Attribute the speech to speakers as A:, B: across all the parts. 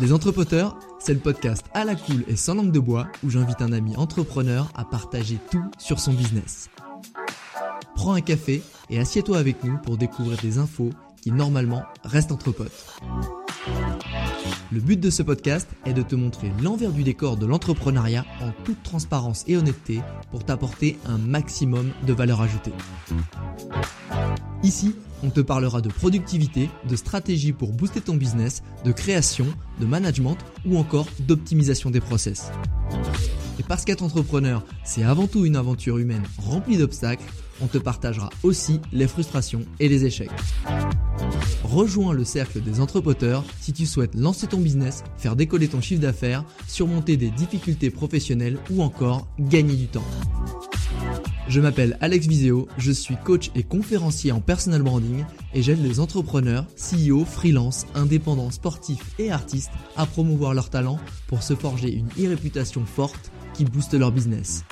A: Les Entrepoteurs, c'est le podcast à la cool et sans langue de bois où j'invite un ami entrepreneur à partager tout sur son business. Prends un café et assieds-toi avec nous pour découvrir des infos qui normalement restent entre potes. Le but de ce podcast est de te montrer l'envers du décor de l'entrepreneuriat en toute transparence et honnêteté pour t'apporter un maximum de valeur ajoutée. Ici, on te parlera de productivité, de stratégie pour booster ton business, de création, de management ou encore d'optimisation des process. Et parce qu'être entrepreneur, c'est avant tout une aventure humaine remplie d'obstacles, on te partagera aussi les frustrations et les échecs. Rejoins le cercle des entrepreneurs si tu souhaites lancer ton business, faire décoller ton chiffre d'affaires, surmonter des difficultés professionnelles ou encore gagner du temps. Je m'appelle Alex Viseo, je suis coach et conférencier en personal branding et j'aide les entrepreneurs, CEO, freelance, indépendants, sportifs et artistes à promouvoir leurs talents pour se forger une e-réputation forte qui booste leur business.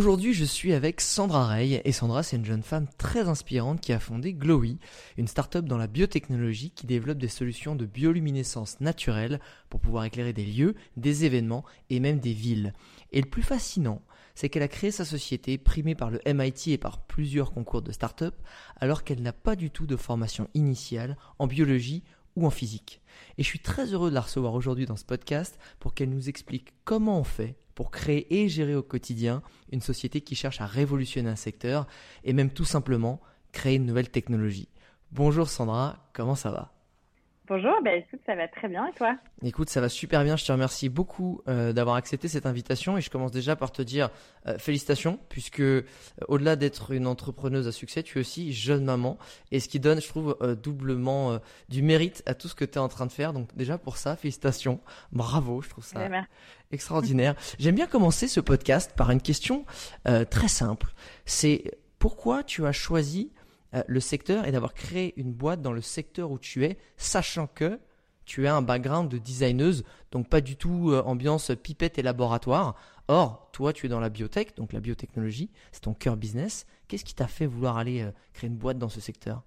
B: Aujourd'hui, je suis avec Sandra Rey et Sandra, c'est une jeune femme très inspirante qui a fondé Glowy, une start-up dans la biotechnologie qui développe des solutions de bioluminescence naturelle pour pouvoir éclairer des lieux, des événements et même des villes. Et le plus fascinant, c'est qu'elle a créé sa société primée par le MIT et par plusieurs concours de start-up alors qu'elle n'a pas du tout de formation initiale en biologie ou en physique. Et je suis très heureux de la recevoir aujourd'hui dans ce podcast pour qu'elle nous explique comment on fait pour créer et gérer au quotidien une société qui cherche à révolutionner un secteur et même tout simplement créer une nouvelle technologie. Bonjour Sandra, comment ça va?
C: Bonjour, ben écoute, ça va très bien et toi?
B: Écoute, ça va super bien. Je te remercie beaucoup euh, d'avoir accepté cette invitation et je commence déjà par te dire euh, félicitations puisque euh, au-delà d'être une entrepreneuse à succès, tu es aussi jeune maman et ce qui donne, je trouve, doublement du mérite à tout ce que tu es en train de faire. Donc déjà pour ça, félicitations, bravo, je trouve ça extraordinaire. J'aime bien commencer ce podcast par une question très simple. C'est pourquoi tu as choisi euh, le secteur et d'avoir créé une boîte dans le secteur où tu es, sachant que tu as un background de designeuse, donc pas du tout euh, ambiance pipette et laboratoire. Or, toi, tu es dans la biotech, donc la biotechnologie, c'est ton cœur business. Qu'est-ce qui t'a fait vouloir aller euh, créer une boîte dans ce secteur?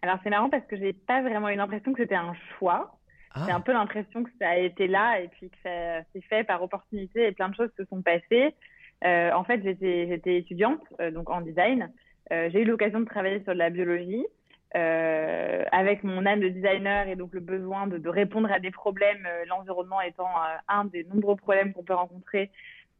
C: Alors, c'est marrant parce que j'ai pas vraiment eu l'impression que c'était un choix. J'ai ah. un peu l'impression que ça a été là et puis que ça s'est fait par opportunité et plein de choses se sont passées. en fait, j'étais étudiante, donc en design. Euh, j'ai eu l'occasion de travailler sur de la biologie. Euh, avec mon âme de designer et donc le besoin de, répondre à des problèmes, euh, l'environnement étant un des nombreux problèmes qu'on peut rencontrer,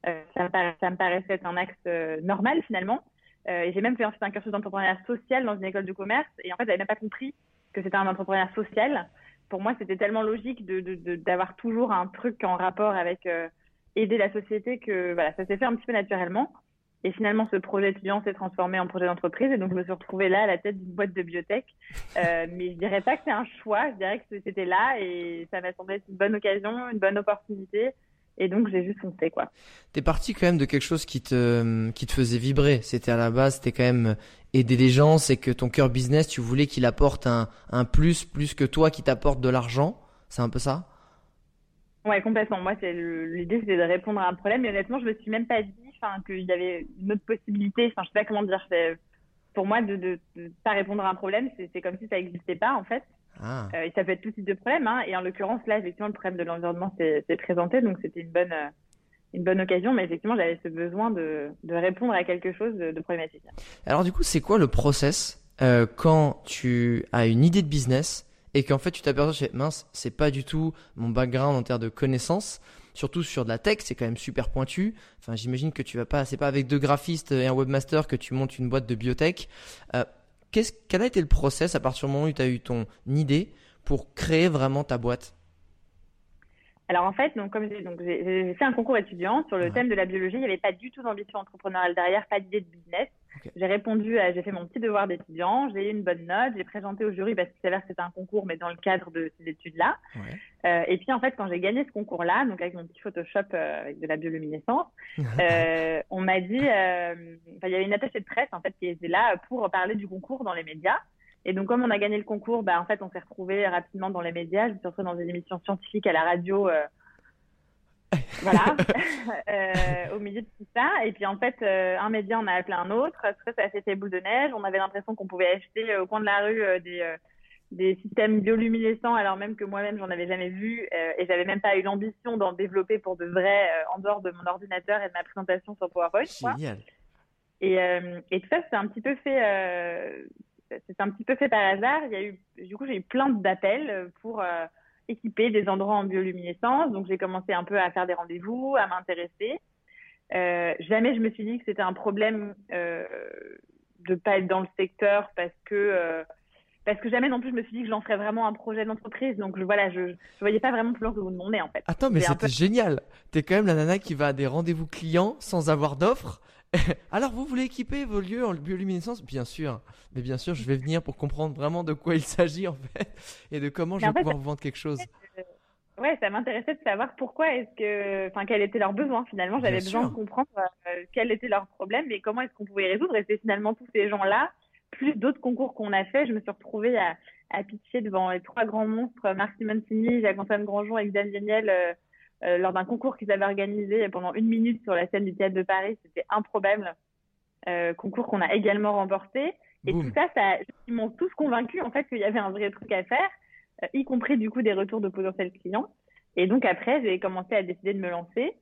C: ça me, paraissait être un axe normal finalement. et j'ai même fait ensuite un cursus d'entrepreneuriat social dans une école de commerce et en fait j'avais même pas compris que c'était un entrepreneuriat social. Pour moi c'était tellement logique d'avoir toujours un truc en rapport avec aider la société que voilà ça s'est fait un petit peu naturellement. Et finalement, ce projet étudiant s'est transformé en projet d'entreprise. Et donc, je me suis retrouvée là à la tête d'une boîte de biotech. Euh, mais je dirais pas que c'est un choix. Je dirais que c'était là et ça m'a semblé être une bonne occasion, une bonne opportunité. Et donc, j'ai juste foncé, quoi.
B: T'es parti quand même de quelque chose qui te, qui te faisait vibrer. C'était à la base, c'était quand même aider les gens. C'est que ton cœur business, tu voulais qu'il apporte un, un plus, plus que toi qui t'apporte de l'argent. C'est un peu ça?
C: Ouais, complètement. Moi, c'est l'idée, c'était de répondre à un problème. Et honnêtement, je me suis même pas dit enfin qu'il y avait une autre possibilité. Enfin, je sais pas comment dire. Pour moi, de ne pas répondre à un problème, c'est comme si ça n'existait pas en fait. Ah. Euh, et ça peut être tout type de problème. Hein. Et en l'occurrence, là, effectivement, le problème de l'environnement s'est présenté, donc c'était une bonne euh, une bonne occasion, mais effectivement, j'avais ce besoin de, de, répondre à quelque chose de, de problématique.
B: Alors du coup, c'est quoi le process euh, quand tu as une idée de business et qu'en fait tu t'aperçois, mince, c'est pas du tout mon background en termes de connaissances, surtout sur de la tech, c'est quand même super pointu. Enfin, j'imagine que tu vas pas, c'est pas avec deux graphistes et un webmaster que tu montes une boîte de biotech. Euh, qu'est-ce, quel a été le process à partir du moment où tu as eu ton idée pour créer vraiment ta boîte?
C: Alors en fait, donc comme j'ai fait un concours étudiant sur le thème de la biologie, il n'y avait pas du tout d'ambition entrepreneuriale derrière, pas d'idée de business. J'ai répondu, j'ai fait mon petit devoir d'étudiant, j'ai eu une bonne note, j'ai présenté au jury parce qu'il s'avère que c'était un concours, mais dans le cadre de ces études-là. Euh, et puis en fait, quand j'ai gagné ce concours-là, donc avec mon petit Photoshop euh, avec de la bioluminescence, euh, on m'a dit, il y avait une attachée de presse en fait qui était là pour parler du concours dans les médias. Et donc, comme on a gagné le concours, bah, en fait, on s'est retrouvés rapidement dans les médias. Je me suis retrouvée dans des émissions scientifiques à la radio. Euh, voilà, euh, au milieu de tout ça. Et puis, en fait, euh, un média en a appelé un autre. Ça, ça a fait boule de neige. On avait l'impression qu'on pouvait acheter au coin de la rue des, des systèmes bioluminescents, alors même que moi-même, j'en avais jamais vu. et j'avais même pas eu l'ambition d'en développer pour de vrai en dehors de mon ordinateur et de ma présentation sur PowerPoint. Génial. Et, et tout ça, c'est un petit peu fait c'est un petit peu fait par hasard. Il y a eu, du coup, j'ai eu plein d'appels pour euh, équiper des endroits en bioluminescence. Donc, j'ai commencé un peu à faire des rendez-vous, à m'intéresser. Euh, jamais je me suis dit que c'était un problème euh, de pas être dans le secteur parce que euh, parce que jamais non plus je me suis dit que j'en ferais vraiment un projet d'entreprise. Donc voilà, je, je voyais pas vraiment plus de où demander en fait.
B: Attends, mais c'était génial. T'es quand même la nana qui va à des rendez-vous clients sans avoir d'offres Alors, vous voulez équiper vos lieux en bioluminescence? Bien sûr, mais bien sûr, je vais venir pour comprendre vraiment de quoi il s'agit en fait et de comment je vais pouvoir vous vendre quelque chose.
C: Ouais, ça m'intéressait de savoir pourquoi est-ce que, enfin, quel était leur besoin finalement. J'avais besoin de comprendre euh, quel était leur problème et comment est-ce qu'on pouvait les résoudre. Et c'est finalement tous ces gens-là, plus d'autres concours qu'on a fait, je me suis retrouvée à, à pitcher devant les trois grands monstres, Marc Simoncini, Jacques-Antoine Grandjean et Xavier Niel, euh, euh, lors d'un concours qu'ils avaient organisé pendant une minute sur la scène du théâtre de Paris. C'était improbable. Euh, concours qu'on a également remporté. Et tout ça, ça ils m'ont tous convaincu en fait qu'il y avait un vrai truc à faire, euh, y compris du coup des retours de potentiels clients. Et donc après, j'ai commencé à décider de me lancer.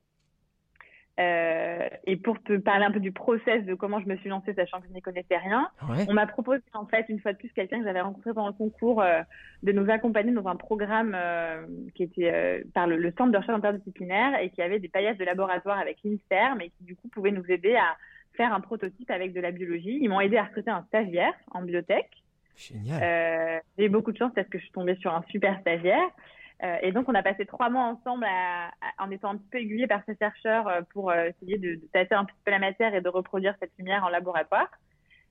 C: Euh, et pour te parler un peu du process de comment je me suis lancée, sachant que je n'y connaissais rien, on m'a proposé en fait une fois de plus quelqu'un que j'avais rencontré pendant le concours euh, de nous accompagner dans un programme euh, qui était par le, Centre de recherche interdisciplinaire et qui avait des paillages de laboratoire avec l'INSERM et qui du coup pouvait nous aider à faire un prototype avec de la biologie. Ils m'ont aidé à recruter un stagiaire en biotech. Génial. j'ai eu beaucoup de chance parce que je suis tombée sur un super stagiaire. Euh, et donc, on a passé trois mois ensemble en étant un petit peu aiguillés par ces chercheurs euh, pour euh, essayer de, tâter un petit peu la matière et de reproduire cette lumière en laboratoire.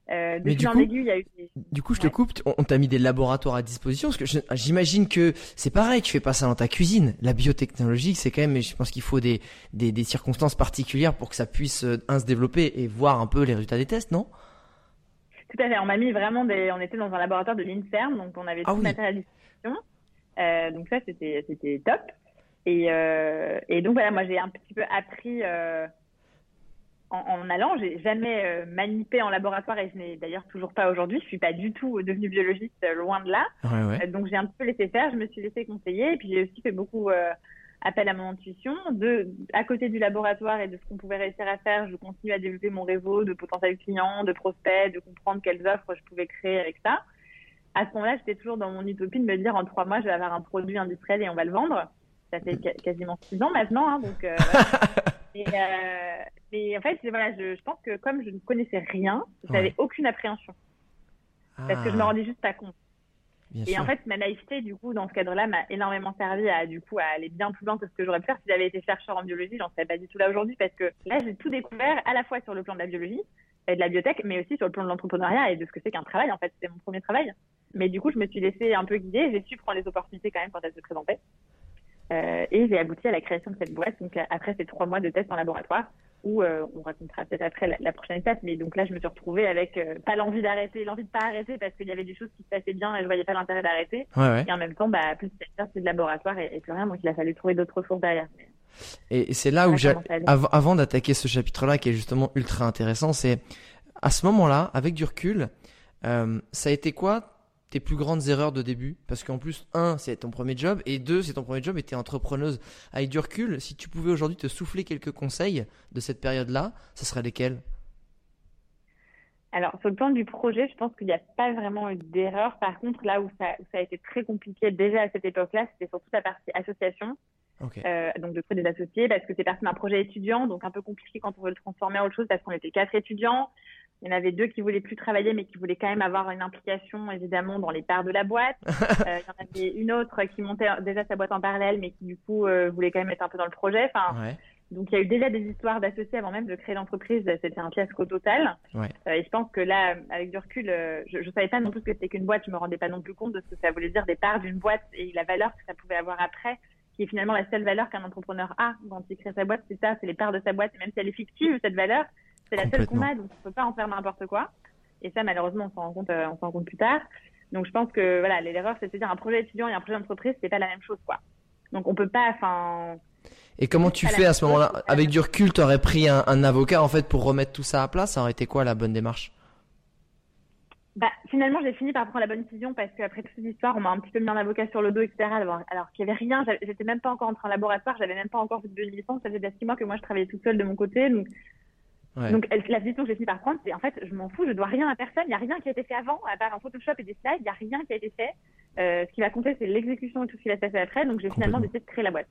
B: Mais du coup, y a eu du coup, je te coupe. On, t'a mis des laboratoires à disposition parce que j'imagine que c'est pareil. Tu fais pas ça dans ta cuisine. La biotechnologie, c'est quand même. Je pense qu'il faut des, des, des, circonstances particulières pour que ça puisse un se développer et voir un peu les résultats des tests, non?
C: Tout à fait. On m'a mis vraiment des. On était dans un laboratoire de l'Inserm, donc on avait ah tout le matériel à disposition. Euh, donc ça, c'était c'était top. Et, euh, et donc voilà, moi j'ai un petit peu appris euh, en, en, allant. J'ai jamais manipé en laboratoire et je n'ai d'ailleurs toujours pas aujourd'hui. Je suis pas du tout devenue biologiste, loin de là. Ouais, ouais. donc j'ai un petit peu laissé faire. Je me suis laissé conseiller et puis j'ai aussi fait beaucoup appel à mon intuition. De, à côté du laboratoire et de ce qu'on pouvait réussir à faire, je continue à développer mon réseau de potentiels clients, de prospects, de comprendre quelles offres je pouvais créer avec ça à ce moment-là, j'étais toujours dans mon utopie de me dire en trois mois, je vais avoir un produit industriel et on va le vendre. Ça fait quasiment six ans maintenant, hein, donc. Euh, et, euh, en fait, voilà, je, je, pense que comme je ne connaissais rien, je n'avais aucune appréhension, parce que je me ah. rendais juste pas compte. et en fait, ma naïveté, du coup, dans ce cadre-là, m'a énormément servi à, du coup, à aller bien plus loin que ce que j'aurais pu faire si j'avais été chercheur en biologie. J'en serais pas du tout là aujourd'hui parce que là, j'ai tout découvert à la fois sur le plan de la biologie de la biotech, mais aussi sur le plan de l'entrepreneuriat et de ce que c'est qu'un travail. En fait, c'était mon premier travail. Mais du coup, je me suis laissée un peu guider. J'ai su prendre les opportunités quand même quand elles se présentaient. Euh, et j'ai abouti à la création de cette boîte. Donc, après ces trois mois de tests en laboratoire, où euh, on racontera peut-être après la, prochaine étape. Mais donc là, je me suis retrouvée avec euh, pas l'envie d'arrêter, l'envie de pas arrêter parce qu'il y avait des choses qui se passaient bien et je voyais pas l'intérêt d'arrêter. Ouais, ouais. Et en même temps, bah, plus c'est de laboratoire et, plus rien. Donc, il a fallu trouver d'autres ressources derrière.
B: Et c'est là où j'ai, avant d'attaquer ce chapitre-là qui est justement ultra intéressant, c'est à ce moment-là, avec du recul, euh, ça a été quoi tes plus grandes erreurs de début? Parce qu'en plus, un, c'est ton premier job, et deux, c'est ton premier job et tu es entrepreneuse. Avec du recul, si tu pouvais aujourd'hui te souffler quelques conseils de cette période-là, ce seraient lesquels?
C: Alors, sur le plan du projet, je pense qu'il n'y a pas vraiment eu d'erreur. Par contre, là où ça, a été très compliqué déjà à cette époque-là, c'était surtout la partie association. Euh, donc de trouver des associés parce que c'est parti d'un projet étudiant, donc un peu compliqué quand on veut le transformer en autre chose parce qu'on était quatre étudiants Il y en avait deux qui voulaient plus travailler, mais qui voulaient quand même avoir une implication, évidemment, dans les parts de la boîte. Euh, il y en avait une autre qui montait déjà sa boîte en parallèle, mais qui, du coup, euh, voulait quand même être un peu dans le projet. Enfin, Donc, il y a eu déjà des histoires d'associés avant même de créer l'entreprise. C'était un fiasco total.
B: Ouais.
C: et je pense que là, avec du recul, je ne savais pas non plus que c'était qu'une boîte. Je me rendais pas non plus compte de ce que ça voulait dire des parts d'une boîte et la valeur que ça pouvait avoir après qui est finalement la seule valeur qu'un entrepreneur a quand il crée sa boîte, c'est ça, c'est les parts de sa boîte. Et même si elle est fictive, cette valeur, c'est la seule qu'on a, donc on peut pas en faire n'importe quoi. Et ça, malheureusement, on s'en rend compte, euh, on s'en rend compte plus tard. Donc je pense que voilà, l'erreur, c'est de se dire un projet étudiant et un projet d'entreprise, c'est pas la même chose, quoi. Donc on peut pas, enfin.
B: Et comment tu fais à ce moment-là? Avec du recul, tu aurais pris un, un, avocat en fait pour remettre tout ça à plat? Ça aurait été quoi la bonne démarche?
C: Bah, finalement, j'ai fini par prendre la bonne décision parce qu'après toute cette histoire, on m'a un petit peu mis un avocat sur le dos, etc. Alors, alors qu'il n'y avait rien, j'étais même pas encore entrée en laboratoire, j'avais même pas encore fait de licence, ça faisait déjà six mois que moi je travaillais toute seule de mon côté. Donc, donc la décision que j'ai fini par prendre, c'est en fait, je m'en fous, je dois rien à personne, il n'y a rien qui a été fait avant, à part un Photoshop et des slides, il n'y a rien qui a été fait. Euh, ce qui va compter, c'est l'exécution et tout ce qui va se passer après. Donc j'ai finalement décidé de créer la boîte.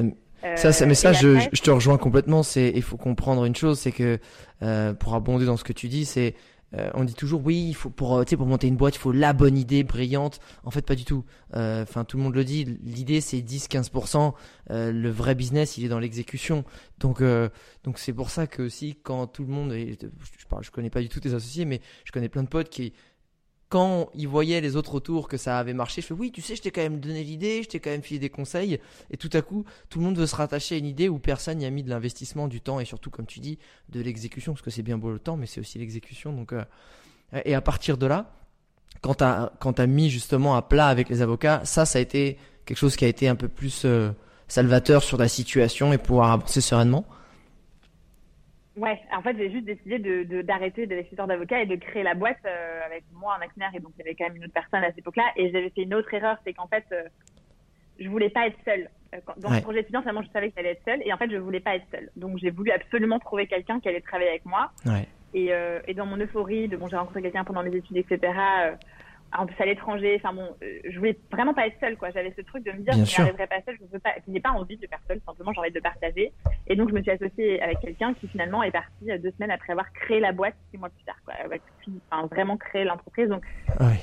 B: Euh, ça, ça, mais ça, je, je, te rejoins complètement. C'est, il faut comprendre une chose, c'est que euh, pour abonder dans ce que tu dis, c'est euh, on dit toujours oui, il faut pour euh, pour monter une boîte, il faut la bonne idée brillante. En fait, pas du tout. Euh, enfin, tout le monde le dit. L'idée c'est 10-15%. le vrai business, il est dans l'exécution. Donc donc c'est pour ça que aussi quand tout le monde, je, parle, je connais pas du tout tes associés, mais je connais plein de potes qui quand ils voyaient les autres autour que ça avait marché, je fais oui, tu sais, je t'ai quand même donné l'idée, je t'ai quand même filé des conseils, et tout à coup, tout le monde veut se rattacher à une idée où personne n'y a mis de l'investissement, du temps, et surtout, comme tu dis, de l'exécution, parce que c'est bien beau le temps, mais c'est aussi l'exécution. Donc, euh, et à partir de là, quand tu as, mis justement à plat avec les avocats, ça, ça a été quelque chose qui a été un peu plus euh, salvateur sur la situation et pouvoir avancer sereinement.
C: Ouais, en fait, j'ai juste décidé de, d'arrêter d'être tuteur d'avocat et de créer la boîte euh, avec moi, un actionnaire, et donc il y avait quand même une autre personne à cette époque-là. Et j'avais fait une autre erreur, c'est qu'en fait, euh, je voulais pas être seule. Euh, dans le projet étudiant, finalement, je savais que j'allais être seule, et en fait, je voulais pas être seule. Donc, j'ai voulu absolument trouver quelqu'un qui allait travailler avec moi.
B: Ouais.
C: Et, et dans mon euphorie de bon, j'ai rencontré quelqu'un pendant mes études, etc en plus à l'étranger. Enfin bon, euh, je voulais vraiment pas être seule, quoi. J'avais ce truc de me dire, que je n'arriverai pas seule, je veux pas, je n'ai pas envie de faire seule, simplement j'ai envie de partager. Et donc je me suis associée avec quelqu'un qui finalement est parti euh, deux semaines après avoir créé la boîte six mois plus tard, quoi. Enfin, vraiment créé l'entreprise. Donc
B: oui.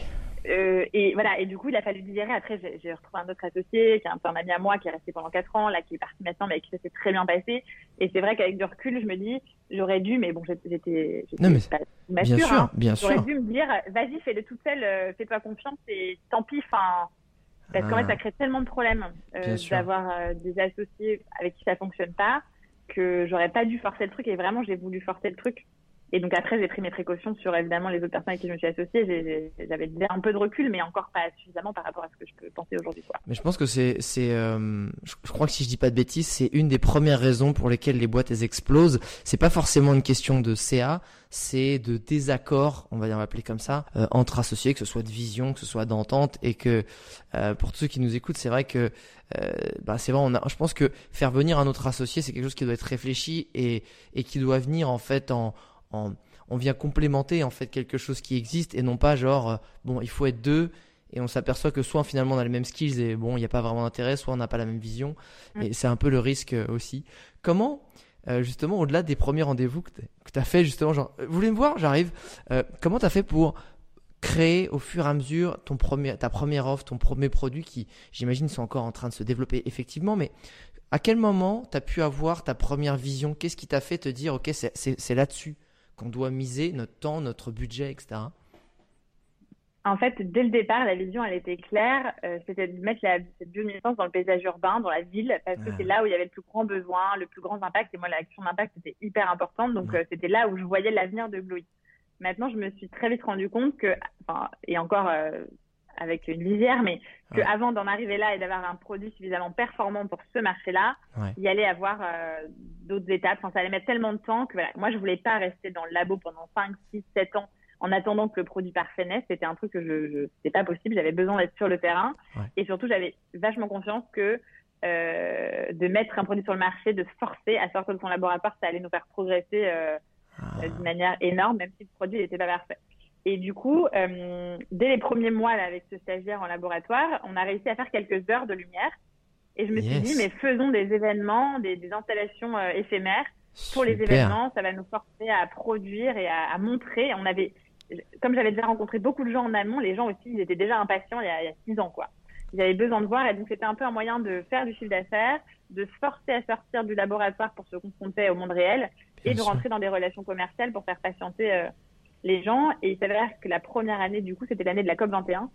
C: Euh, et voilà, et du coup, il a fallu digérer. Après, j'ai retrouvé un autre associé qui est un peu un ami à moi, qui est resté pendant quatre ans, là, qui est parti maintenant, mais qui s'est très bien passé. Et c'est vrai qu'avec du recul, je me dis, j'aurais dû, mais bon, j'étais pas
B: bien sûr, hein. bien sûr.
C: J'aurais dû me dire, vas-y, fais-le toute seule, euh, fais-toi confiance et tant pis, enfin. Parce qu'en fait, ça crée tellement de problèmes euh, d'avoir euh, des associés avec qui ça fonctionne pas que j'aurais pas dû forcer le truc et vraiment j'ai voulu forcer le truc et donc après, j'ai pris mes précautions sur évidemment les autres personnes avec qui je me suis associée. J'avais un peu de recul, mais encore pas suffisamment par rapport à ce que je peux penser aujourd'hui.
B: Mais je pense que c'est, c'est, euh, je, crois que si je dis pas de bêtises, c'est une des premières raisons pour lesquelles les boîtes elles explosent. C'est pas forcément une question de CA, c'est de désaccord, on va dire, on appeler comme ça, euh, entre associés, que ce soit de vision, que ce soit d'entente, et que euh, pour tous ceux qui nous écoutent, c'est vrai que euh, bah c'est vrai, on a, je pense que faire venir un autre associé, c'est quelque chose qui doit être réfléchi et, et qui doit venir en fait en on vient complémenter en fait quelque chose qui existe et non pas genre euh, bon il faut être deux et on s'aperçoit que soit finalement on a les mêmes skills et bon il n'y a pas vraiment d'intérêt soit on n'a pas la même vision mm. et c'est un peu le risque euh, aussi. Comment euh, justement au-delà des premiers rendez-vous que tu as fait justement genre vous voulez me voir? J'arrive. Comment tu as fait pour créer au fur et à mesure ton premier ta première offre ton premier produit qui j'imagine sont encore en train de se développer effectivement mais à quel moment tu as pu avoir ta première vision? Qu'est-ce qui t'a fait te dire ok c'est là-dessus? Qu'on doit miser notre temps, notre budget, etc.
C: En fait, dès le départ, la vision, elle était claire. Euh, c'était de mettre la, cette bioluminescence dans le paysage urbain, dans la ville, parce que c'est là où il y avait le plus grand besoin, le plus grand impact. Et moi, l'action d'impact, c'était hyper importante. Donc, euh, c'était là où je voyais l'avenir de Glowy. Maintenant, je me suis très vite rendu compte que, enfin, et encore, euh, avec une lisière, mais que avant d'en arriver là et d'avoir un produit suffisamment performant pour ce marché-là, il y allait avoir euh, d'autres étapes. Enfin, ça allait mettre tellement de temps que voilà, moi, je voulais pas rester dans le labo pendant 5, 6, 7 ans en attendant que le produit parfait naisse. C'était un truc que je, je c'était pas possible. J'avais besoin d'être sur le terrain. Et surtout, j'avais vachement confiance que euh, de mettre un produit sur le marché, de se forcer à sortir de son laboratoire, ça allait nous faire progresser euh, ah. d'une manière énorme, même si le produit n'était pas parfait. Et du coup, euh, dès les premiers mois là, avec ce stagiaire en laboratoire, on a réussi à faire quelques heures de lumière. Et je me suis dit, mais faisons des événements, des, installations euh, éphémères pour les événements. Ça va nous forcer à produire et à, montrer. On avait, comme j'avais déjà rencontré beaucoup de gens en amont, les gens aussi, ils étaient déjà impatients il y a, il y a six ans, quoi. Ils avaient besoin de voir et donc c'était un peu un moyen de faire du chiffre d'affaires, de se forcer à sortir du laboratoire pour se confronter au monde réel et de rentrer dans des relations commerciales pour faire patienter euh, les gens. Et il s'avère que la première année, du coup, c'était l'année de la COP 21.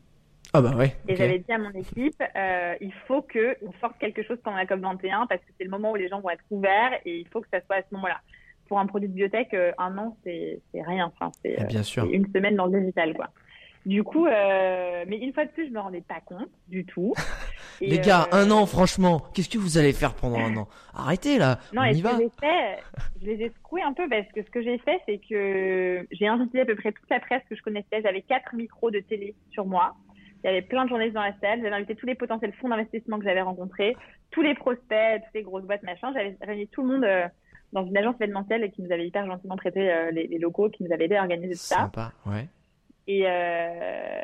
B: Ah bah ouais.
C: Et j'avais dit à mon équipe, euh, il faut que on sorte quelque chose pendant la COP 21 parce que c'est le moment où les gens vont être ouverts et il faut que ça soit à ce moment-là. Pour un produit de biotech, euh, un an c'est rien. Enfin, c'est
B: bien sûr.
C: une semaine dans le digital quoi. Du coup, euh, mais une fois de plus, je me rendais pas compte du tout.
B: les gars, un an, franchement, qu'est-ce que vous allez faire pendant un an? Arrêtez là.
C: Non,
B: on
C: et
B: y va.
C: Que fait, je les ai secoués un peu parce que ce que j'ai fait, c'est que j'ai invité à peu près toute la presse que je connaissais. J'avais quatre micros de télé sur moi. Il y avait plein de journalistes dans la salle. J'avais invité tous les potentiels fonds d'investissement que j'avais rencontrés, tous les prospects, toutes les grosses boîtes, machin. J'avais réuni tout le monde euh, dans une agence événementielle qui nous avait hyper gentiment prêté euh, les, les, locaux, qui nous avait aidé à organiser tout ça.
B: Sympa, ouais.
C: Et, euh,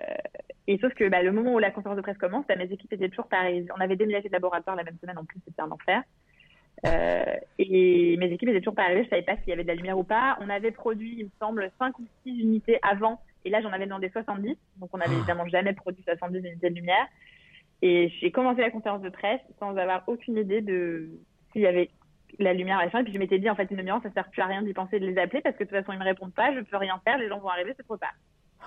C: et sauf que bah, le moment où la conférence de presse commence, bah, mes équipes étaient toujours pareilles. On avait déménagé de laboratoire la même semaine en plus, c'était un enfer. Euh, et mes équipes étaient toujours pas arrivées, je savais pas s'il y avait de la lumière ou pas. On avait produit, il me semble, 5 ou 6 unités avant, et là j'en avais demandé 70, donc on n'avait ah. évidemment jamais produit 70 unités de lumière. Et j'ai commencé la conférence de presse sans avoir aucune idée de s'il y avait la lumière à la fin. Et puis je m'étais dit, en fait, une demi-heure, ça sert plus à rien d'y penser de les appeler parce que de toute façon, ils me répondent pas, je peux rien faire, les gens vont arriver, c'est trop tard.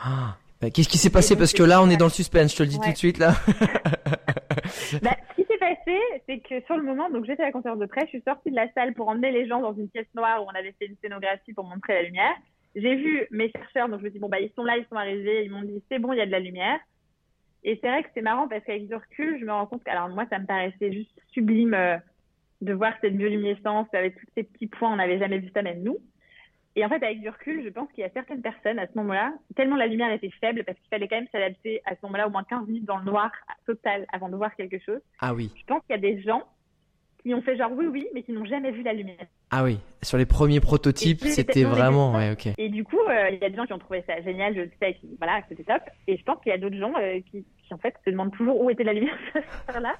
B: Ah, bah, Qu'est-ce qui s'est passé Parce que là, on est dans le suspense, je te le dis tout de suite là.
C: bah, ce qui s'est passé, c'est que sur le moment, donc j'étais à la conférence de presse, je suis sortie de la salle pour emmener les gens dans une pièce noire où on avait fait une scénographie pour montrer la lumière. J'ai vu mes chercheurs, donc je me suis dit, bon, bah, ils sont là, ils sont arrivés, ils m'ont dit, c'est bon, il y a de la lumière. Et c'est vrai que c'est marrant parce qu'avec du recul, je me rends compte que, alors moi, ça me paraissait juste sublime euh, de voir cette bioluminescence avec tous ces petits points, on n'avait jamais vu ça même nous. Et en fait, avec du recul, je pense qu'il y a certaines personnes à ce moment-là, tellement la lumière était faible, parce qu'il fallait quand même s'adapter à ce moment-là au moins 15 minutes dans le noir total avant de voir quelque chose.
B: Ah oui.
C: Je pense qu'il y a des gens qui ont fait genre oui, oui, mais qui n'ont jamais vu la lumière.
B: Ah oui, sur les premiers prototypes, c'était vraiment, ouais, ok.
C: Et du coup, euh, il y a des gens qui ont trouvé ça génial, je sais, qui, voilà, c'était top. Et je pense qu'il y a d'autres gens euh, qui, qui, en fait, se demandent toujours où était la lumière ce là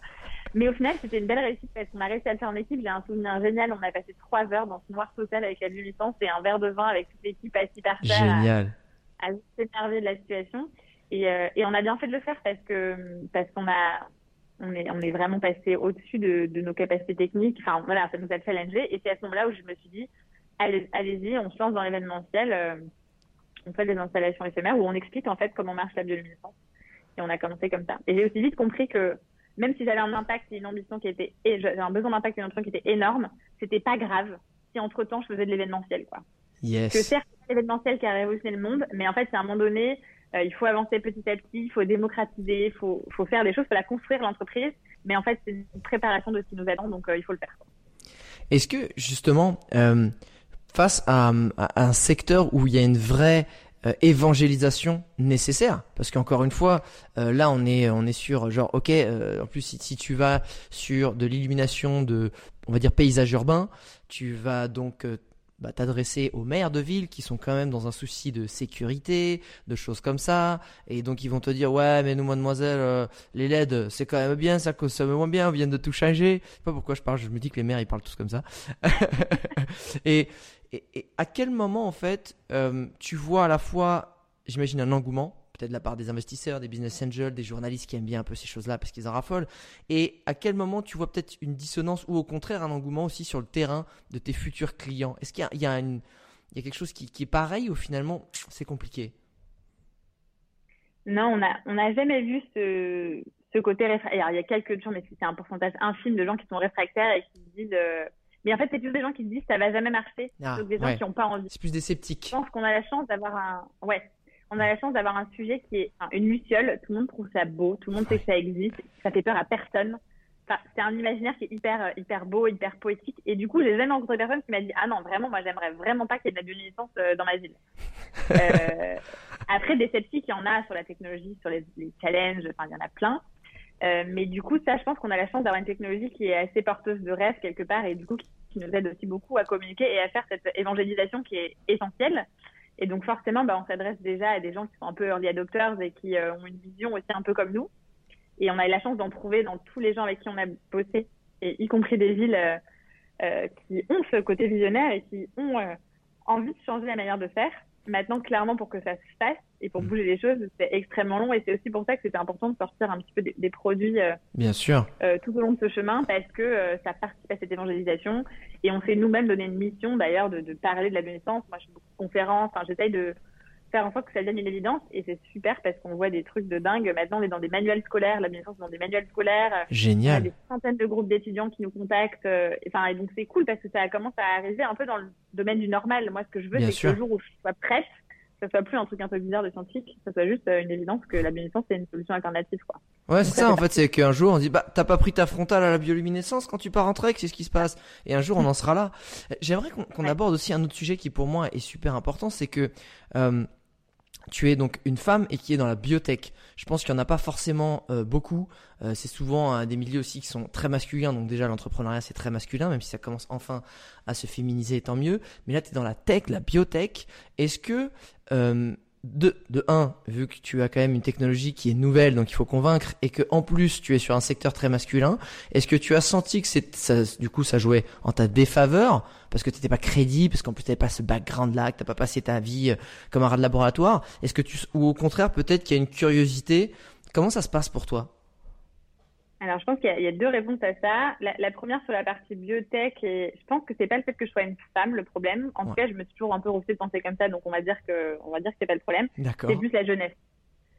C: mais au final, c'était une belle réussite parce qu'on a réussi à le faire en équipe. J'ai un souvenir génial. On a passé trois heures dans ce noir total avec la licence et un verre de vin avec toute l'équipe assise par terre.
B: Génial.
C: À, s'énerver de la situation. Et, euh, et, on a bien fait de le faire parce que parce qu'on a on est on est vraiment passé au-dessus de, de, nos capacités techniques. Enfin voilà, ça nous a challengé. Et c'est à ce moment-là où je me suis dit allez allez-y, on se lance dans l'événementiel. Euh, on fait des installations éphémères où on explique en fait comment marche la bioluminescence. Et on a commencé comme ça. Et j'ai aussi vite compris que même si j'avais un impact et une ambition qui était, et j'avais un besoin d'impact et une ambition qui était énorme, c'était pas grave si entre temps je faisais de l'événementiel, quoi.
B: Yes.
C: Que certes, c'est l'événementiel qui a révolutionné le monde, mais en fait, c'est à un moment donné, euh, il faut avancer petit à petit, il faut démocratiser, il faut, faut faire des choses, il faut la construire l'entreprise, mais en fait, c'est une préparation de ce qui nous attend, donc euh, il faut le faire.
B: Est-ce que justement, euh, face à, à, un secteur où il y a une vraie euh, évangélisation nécessaire parce qu'encore une fois euh, là on est on est sur genre ok euh, en plus si, si, tu vas sur de l'illumination de on va dire paysage urbain tu vas donc bah, t'adresser aux maires de ville qui sont quand même dans un souci de sécurité, de choses comme ça, et donc ils vont te dire ouais mais nous mademoiselle les LED c'est quand même bien, ça consomme moins bien, on vient de tout changer. Je sais pas pourquoi je parle, je me dis que les maires ils parlent tous comme ça. et et, à quel moment, en fait, euh, tu vois à la fois, j'imagine, un engouement, peut-être de la part des investisseurs, des business angels, des journalistes qui aiment bien un peu ces choses-là parce qu'ils en raffolent, et à quel moment tu vois peut-être une dissonance ou au contraire un engouement aussi sur le terrain de tes futurs clients? Est-ce qu'il y, il y a quelque chose qui, est pareil ou finalement c'est compliqué?
C: Non, on n'a on a jamais vu ce, ce côté réfractaire. Il y a quelques gens, mais c'est un pourcentage infime de gens qui sont réfractaires et qui disent. Euh, mais en fait, c'est plus des gens qui se disent ça va jamais marcher, ah, des gens qui n'ont pas envie.
B: C'est plus des sceptiques.
C: Je pense qu'on a la chance d'avoir un, ouais, on a la chance d'avoir un sujet qui est une luciole. Tout le monde trouve ça beau, tout le monde sait que ça existe, ça fait peur à personne. Enfin, c'est un imaginaire qui est hyper, euh, hyper beau, hyper poétique. Et du coup, j'ai jamais rencontré personne qui m'a dit ah non vraiment, moi j'aimerais vraiment pas qu'il y ait de la bioluminescence euh, dans ma ville. euh, après, des sceptiques, il y en a sur la technologie, sur les, les challenges, enfin il y en a plein. Euh, mais du coup, ça, je pense qu'on a la chance d'avoir une technologie qui est assez porteuse de rêve quelque part et du coup qui, nous aide aussi beaucoup à communiquer et à faire cette évangélisation qui est essentielle. Et donc forcément, bah, on s'adresse déjà à des gens qui sont un peu early adopters et qui euh, ont une vision aussi un peu comme nous. Et on a eu la chance d'en trouver dans tous les gens avec qui on a bossé, et y compris des villes qui ont ce côté visionnaire et qui ont envie de changer la manière de faire. Maintenant, clairement, pour que ça se fasse et pour mm. bouger les choses, c'est extrêmement long. Et c'est aussi pour ça que c'était important de sortir un petit peu des, produits euh,
B: Bien sûr.
C: Euh, tout au long de ce chemin parce que euh, ça participe à cette évangélisation. Et on s'est nous-mêmes donné une mission d'ailleurs de, de, parler de la. Moi, je fais beaucoup de conférences. Enfin, j'essaye de, faire en sorte que ça devienne une évidence. Et c'est super parce qu'on voit des trucs de dingue. Maintenant, on est dans des manuels scolaires, la est dans des manuels scolaires.
B: Génial.
C: Il y a des centaines de groupes d'étudiants qui nous contactent. Euh, enfin, et donc c'est cool parce que ça commence à arriver un peu dans le domaine du normal. Moi, ce que je veux, c'est que le jour où je sois prête, ça soit plus un truc un peu bizarre de scientifique, ça soit juste euh, une évidence que la bioluminescence c'est une solution alternative, quoi.
B: Ouais, c'est ça, en fait, c'est qu'un jour on dit, bah, t'as pas pris ta frontale à la bioluminescence quand tu pars en trek, c'est ce qui se passe. Et un jour on en sera là. J'aimerais qu'on aborde aussi un autre sujet qui pour moi est super important, c'est que, euh, tu es donc une femme et qui est dans la biotech. Je pense qu'il n'y en a pas forcément euh, beaucoup. Euh, c'est souvent des milieux aussi qui sont très masculins. Donc déjà l'entrepreneuriat c'est très masculin, même si ça commence enfin à se féminiser, tant mieux. Mais là tu es dans la tech, la biotech. Est-ce que euh, de, de un, vu que tu as quand même une technologie qui est nouvelle, donc il faut convaincre, et que en plus tu es sur un secteur très masculin, est-ce que tu as senti que c'est, ça, du coup, ça jouait en ta défaveur parce que tu n'étais pas crédible, parce qu'en plus tu n'avais pas ce background-là, que t'as pas passé ta vie euh, comme un rat de laboratoire? Est-ce que tu, ou au contraire, peut-être qu'il y a une curiosité? Comment ça se passe pour toi?
C: Alors, je pense qu'il y, a deux réponses à ça. La, première sur la partie biotech, et je pense que c'est pas le fait que je sois une femme le problème. En tout cas, je me suis toujours un peu refusée de penser comme ça, donc on va dire que, on va dire que c'est pas le problème. C'est plus la jeunesse.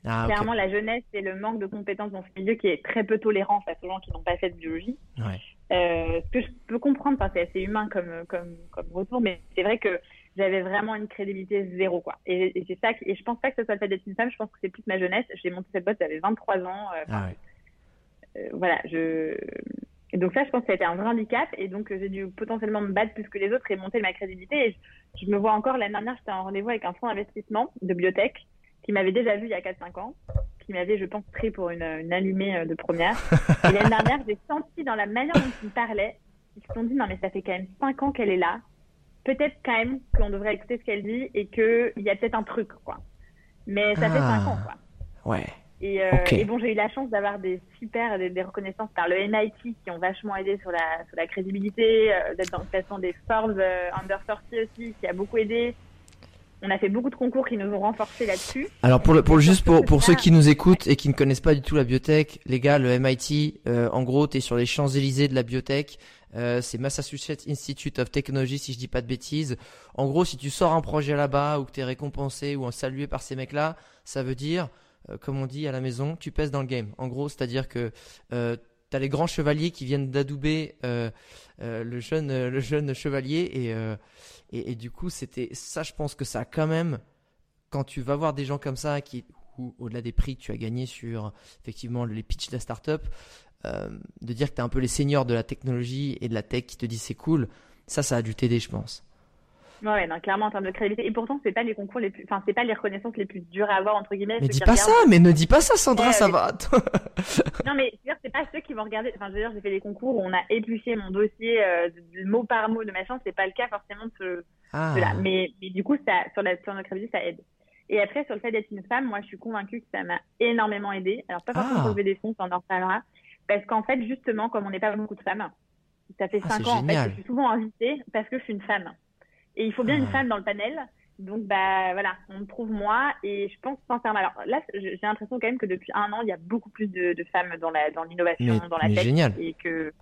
C: Ah, Clairement, la jeunesse et le manque de compétences dans ce milieu qui est très peu tolérant face aux gens qui n'ont pas fait de biologie. Ouais. Euh, ce que je peux comprendre, c'est assez humain comme, comme, comme retour, mais c'est vrai que j'avais vraiment une crédibilité zéro, quoi. Et, c'est ça, et je pense pas que ce soit le fait d'être une femme, je pense que c'est plus ma jeunesse. J'ai monté cette boîte, j'avais 23 ans. Euh, ah ouais. Euh, voilà, je. donc ça, je pense que ça a été un vrai handicap et donc j'ai dû potentiellement me battre plus que les autres et monter ma crédibilité. Et je, me vois encore l'année dernière, j'étais en rendez-vous avec un fonds d'investissement de biotech qui m'avait déjà vu il y a 4-5 ans, qui m'avait, je pense, pris pour une, une allumée euh, de première. Et l'année dernière, j'ai senti dans la manière dont il me parlait, ils se sont dit non mais ça fait quand même 5 ans qu'elle est là. Peut-être quand même qu'on devrait écouter ce qu'elle dit et qu'il y a peut-être un truc quoi. Mais ça fait 5 ah. ans quoi.
B: Ouais.
C: Euh, et, bon, j'ai eu la chance d'avoir des super des, reconnaissances par le MIT qui ont vachement aidé sur la, sur la crédibilité, euh, d'être dans le classement des Forbes euh, Under 30 aussi, qui a beaucoup aidé. On a fait beaucoup de concours qui nous ont renforcés là-dessus.
B: Alors pour le, pour juste pour, pour ceux qui nous écoutent et qui ne connaissent pas du tout la biotech, les gars, le MIT, en gros, tu es sur les Champs-Élysées de la biotech. c'est Massachusetts Institute of Technology si je dis pas de bêtises. En gros, si tu sors un projet là-bas ou que tu es récompensé ou salué par ces mecs-là, ça veut dire euh, comme on dit à la maison, tu pèses dans le game. En gros, c'est-à-dire que euh, tu as les grands chevaliers qui viennent d'adouber euh, le, jeune, le jeune chevalier. Et, et, du coup, c'était ça, je pense que ça a quand même, quand tu vas voir des gens comme ça, qui, ou au-delà des prix que tu as gagnés sur effectivement les pitchs de la startup, de dire que tu es un peu les seniors de la technologie et de la tech qui te disent c'est cool, ça, ça a dû t'aider, je pense.
C: Ouais, non, clairement en termes de crédibilité. Et pourtant, c'est pas les concours les plus, enfin, c'est pas les reconnaissances les plus dures à avoir entre guillemets.
B: Mais dis pas ça, mais ne dis pas ça, Sandra, ça va.
C: non, mais c'est pas ceux qui vont regarder. Enfin, je veux dire, j'ai fait des concours où on a épluché mon dossier euh, mot par mot de machin. C'est pas le cas forcément de ce. Ah. Mais, mais du coup, ça, sur la, sur notre crédibilité, ça aide. Et après, sur le fait d'être une femme, moi, je suis convaincue que ça m'a énormément aidé. Alors, pas forcément ah. lever des fonds, ça en reparlera. Parce qu'en fait, justement, comme on n'est pas beaucoup de femmes, ça fait 5 ah, ans, en fait, je suis souvent invitée parce que je suis une femme. Et il faut bien une femme dans le panel. Donc, bah, voilà, on me trouve moi et je pense sincèrement. Alors là, j'ai l'impression quand même que depuis un an, il y a beaucoup plus de, femmes dans la dans l'innovation, dans la tech.
B: Génial.
C: Et que,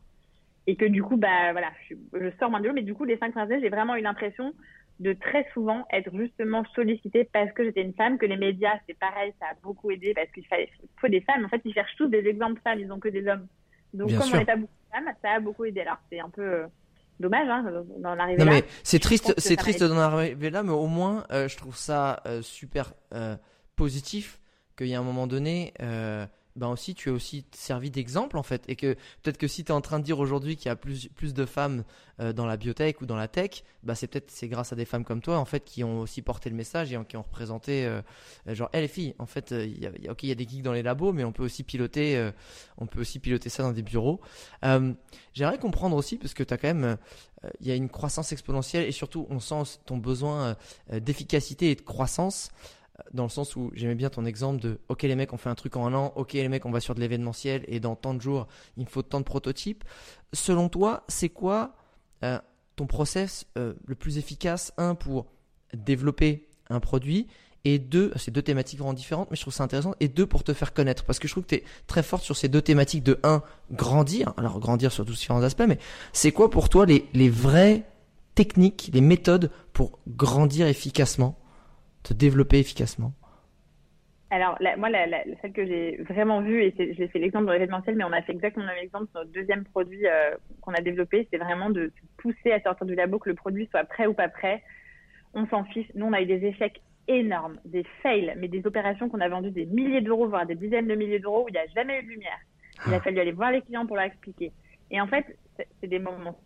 C: et que du coup, bah, voilà, je, sors moins de l'eau, mais du coup, les cinq années, j'ai vraiment eu l'impression de très souvent être justement sollicitée parce que j'étais une femme, que les médias, c'est pareil, ça a beaucoup aidé parce qu'il faut des femmes. En fait, ils cherchent tous des exemples femmes, ils ont que des hommes. Donc, comme on n'est pas beaucoup de femmes, ça a beaucoup aidé. Alors, c'est un peu euh, dommage hein, d'en arriver
B: là. c'est triste, c'est triste d'en arriver là, mais au moins, euh, je trouve ça euh, super euh, positif qu'il y a un moment donné, ben aussi tu es aussi servi d'exemple en fait. Et que peut-être que si tu es en train de dire aujourd'hui qu'il y a plus plus de femmes euh, dans la biotech ou dans la tech bah c'est peut-être c'est grâce à des femmes comme toi en fait qui ont aussi porté le message et qui ont représenté euh, genre hey, les filles en fait il y a, ok il y a des geeks dans les labos mais on peut aussi piloter euh, on peut aussi piloter ça dans des bureaux. J'aimerais comprendre aussi parce que tu as quand même il y a une croissance exponentielle et surtout on sent ton besoin d'efficacité et de croissance dans le sens où j'aimais bien ton exemple de ok les mecs on fait un truc en un an, ok les mecs on va sur de l'événementiel et dans tant de jours il me faut tant de prototypes. Selon toi, c'est quoi ton process le plus efficace, un, pour développer un produit, et deux, c'est deux thématiques vraiment différentes, mais je trouve ça intéressant, et deux, pour te faire connaître, parce que je trouve que tu es très forte sur ces deux thématiques de un, grandir, alors grandir sur tous différents aspects, mais c'est quoi pour toi les, les vraies techniques, les méthodes pour grandir efficacement, te développer efficacement
C: alors, moi, la, celle que j'ai vraiment vue, et j'ai fait l'exemple dans l'événementiel, mais on a fait exactement le même exemple sur notre deuxième produit euh, qu'on a développé, c'est vraiment de pousser à sortir du labo, que le produit soit prêt ou pas prêt. On s'en fiche. Nous, on a eu des échecs énormes, des fails, mais des opérations qu'on a vendues des milliers d'euros, voire des dizaines de milliers d'euros, où il n'y a jamais eu de lumière. Il a ah. fallu aller voir les clients pour leur expliquer. Et en fait, c'est des moments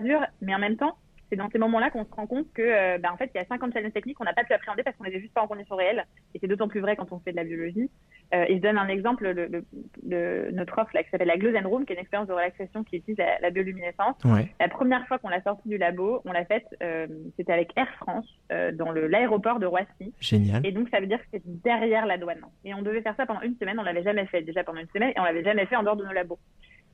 C: durs, mais en même temps, c'est dans ces moments-là qu'on se rend compte que, euh, bah, en fait, il y a 50 challenges techniques qu'on n'a pas pu appréhender parce qu'on n'était juste pas en conditions réelles. Et c'est d'autant plus vrai quand on fait de la biologie. Euh, et je donne un exemple, le, notre offre là, qui s'appelle la Glow Room, qui est une expérience de relaxation qui utilise la, bioluminescence. La première fois qu'on l'a sortie du labo, on l'a faite, euh, c'était avec Air France, euh, dans l'aéroport de Roissy.
B: Génial.
C: Et donc, ça veut dire que c'est derrière la douane. Et on devait faire ça pendant une semaine, on l'avait jamais fait déjà pendant une semaine, et on l'avait jamais fait en dehors de nos labos.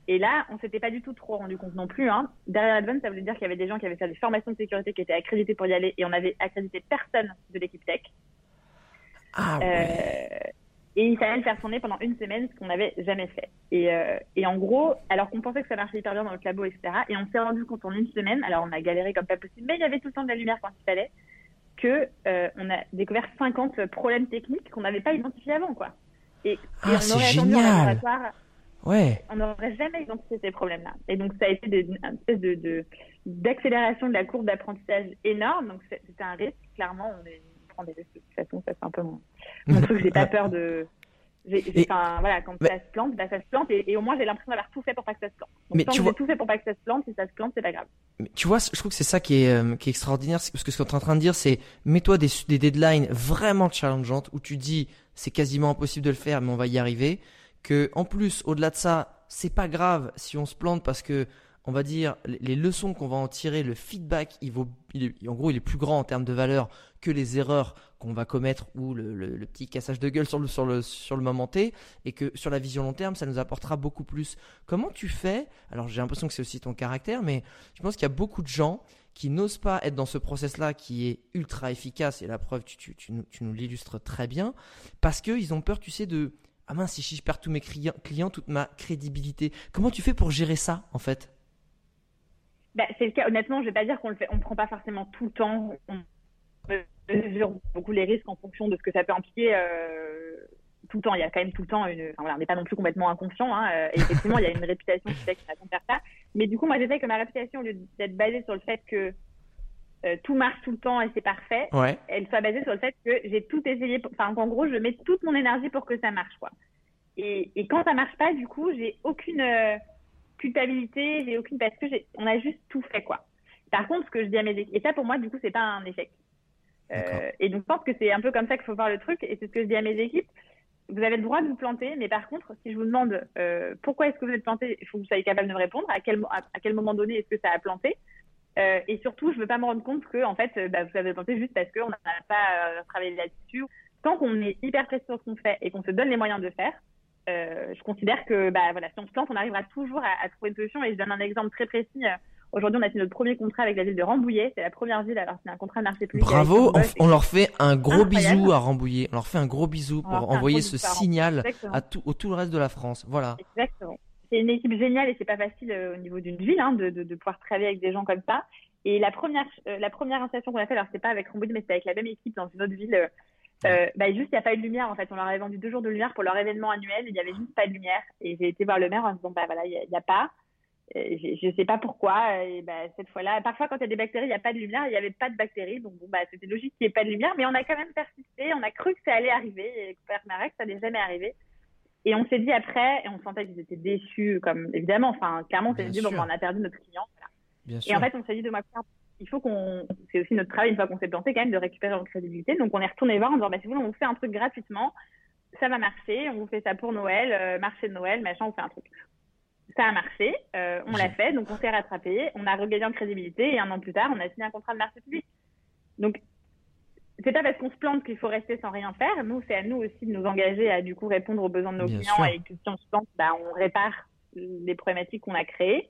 C: Et là, on s'était pas du tout trop rendu compte non plus. Hein. Derrière Advent, ça voulait dire qu'il y avait des gens qui avaient fait des formations de sécurité qui étaient accrédités pour y aller et on avait accrédité personne de l'équipe tech.
B: Ah ouais.
C: Euh, et il fallait le faire tourner pendant une semaine, ce qu'on n'avait jamais fait. Et, euh, et en gros, alors qu'on pensait que ça marchait hyper bien dans le labo, etc., et on s'est rendu compte en une semaine, alors on a galéré comme pas possible, mais il y avait tout le temps de la lumière quand il fallait, que euh, on a découvert 50 problèmes techniques qu'on n'avait pas identifiés avant, quoi.
B: Et, ah, on aurait génial. Ouais.
C: On n'aurait jamais identifié ces problèmes-là. Et donc, ça a été une espèce de, d'accélération de, la courbe d'apprentissage énorme. Donc, c'était un risque. Clairement, on, prend des risques de toute façon. Ça, c'est un peu mon, mon truc. J'ai pas peur de. Enfin, voilà, quand ça se plante, bah, ça se plante. Et, au moins, j'ai l'impression d'avoir tout fait pour pas que ça se plante. Donc, mais tu vois... tout fait pour pas que ça se plante, si ça se plante, c'est pas grave.
B: Mais tu vois, je trouve que c'est ça qui est, euh, qui est extraordinaire. Parce que ce que tu es en train de dire, c'est mets-toi des, des deadlines vraiment challengeantes où tu dis c'est quasiment impossible de le faire, mais on va y arriver que en plus, au-delà de ça, c'est pas grave si on se plante parce que on va dire les leçons qu'on va en tirer, le feedback, il vaut, en gros, il est plus grand en termes de valeur que les erreurs qu'on va commettre ou le, petit cassage de gueule sur le, sur, le, sur le moment T, et que sur la vision long terme, ça nous apportera beaucoup plus. Comment tu fais Alors j'ai l'impression que c'est aussi ton caractère, mais je pense qu'il y a beaucoup de gens qui n'osent pas être dans ce process-là qui est ultra efficace, et la preuve, tu, tu, tu, tu nous l'illustres très bien, parce qu'ils ont peur, tu sais, de ah mince, si je perds tous mes clients, toute ma crédibilité. Comment tu fais pour gérer ça, en fait?
C: Bah, C'est le cas. Honnêtement, je vais pas dire qu'on le fait. On prend pas forcément tout le temps. On mesure beaucoup les risques en fonction de ce que ça peut impliquer. Euh, tout le temps, il y a quand même tout le temps une. Enfin, on n'est pas non plus complètement inconscient. Hein, euh, effectivement, il y a une réputation qui fait que ça faire ça. Mais du coup, moi, j'essaie que ma réputation, au lieu d'être basée sur le fait que euh, tout marche tout le temps et c'est parfait, elle soit basée sur le fait que j'ai tout essayé, enfin qu'en gros je mets toute mon énergie pour que ça marche quoi. Et, et quand ça marche pas, du coup j'ai aucune euh, culpabilité, j'ai aucune parce que on a juste tout fait quoi. Par contre, ce que je dis à mes équipes, et ça pour moi du coup c'est pas un échec. Euh, et donc je pense que c'est un peu comme ça qu'il faut voir le truc et c'est ce que je dis à mes équipes. Vous avez le droit de vous planter, mais par contre, si je vous demande pourquoi est-ce que vous êtes planté, il faut que vous soyez capable de me répondre. À quel, à quel moment donné est-ce que ça a planté? Euh, et surtout, je veux pas me rendre compte que, en fait, euh, bah, vous avez tenté juste parce qu'on n'a pas euh, travaillé là-dessus. Tant qu'on est hyper précis sur ce qu'on fait et qu'on se donne les moyens de faire, je considère que, bah, voilà, si on se plante, on arrivera toujours à, trouver une solution. Et je donne un exemple très précis. Aujourd'hui, on a fait notre premier contrat avec la ville de Rambouillet. C'est la première ville, alors c'est un contrat de marché public.
B: Bravo, on, leur fait un gros bisou à Rambouillet. On leur fait un gros bisou pour envoyer ce signal à tout, au tout le reste de la France. Voilà.
C: Exactement c'est une équipe géniale et c'est pas facile euh, au niveau d'une ville hein, de, de, de, pouvoir travailler avec des gens comme ça. Et la première, euh, la première installation qu'on a fait, alors c'est pas avec Rambouillet, mais c'était avec la même équipe dans une autre ville. Euh, euh bah, juste, il n'y a pas eu de lumière en fait. On leur avait vendu deux jours de lumière pour leur événement annuel. Il n'y avait juste pas de lumière. Et j'ai été voir le maire en disant bah voilà, il n'y a, pas. je ne sais pas pourquoi. Et bah, cette fois-là, parfois quand il y a des bactéries, il n'y a pas de lumière. Il n'y avait pas de bactéries. Donc bon, bah, c'était logique qu'il n'y ait pas de lumière. Mais on a quand même persisté. On a cru que ça allait arriver. Et Père Marek, ça n'est jamais arrivé. Et on s'est dit après, et on sentait qu'ils étaient déçus, comme évidemment, enfin, clairement, on s'est dit, bon, on a perdu notre client. et en fait, on s'est dit de moi, il faut qu'on, c'est aussi notre travail, une fois qu'on s'est planté, quand même, de récupérer notre crédibilité. Donc, on est retourné voir en disant, bah, si vous voulez, on vous fait un truc gratuitement, ça va marcher, on vous fait ça pour Noël, euh, marché de Noël, machin, on fait un truc. Ça a marché, euh, on l'a fait, donc on s'est rattrapé, on a regagné en crédibilité, et un an plus tard, on a signé un contrat de marché public. Donc, c'est pas parce qu'on se plante qu'il faut rester sans rien faire. Nous, c'est à nous aussi de nous engager à du coup répondre aux besoins de nos clients et que si on se plante, bah, on répare les problématiques qu'on a créées.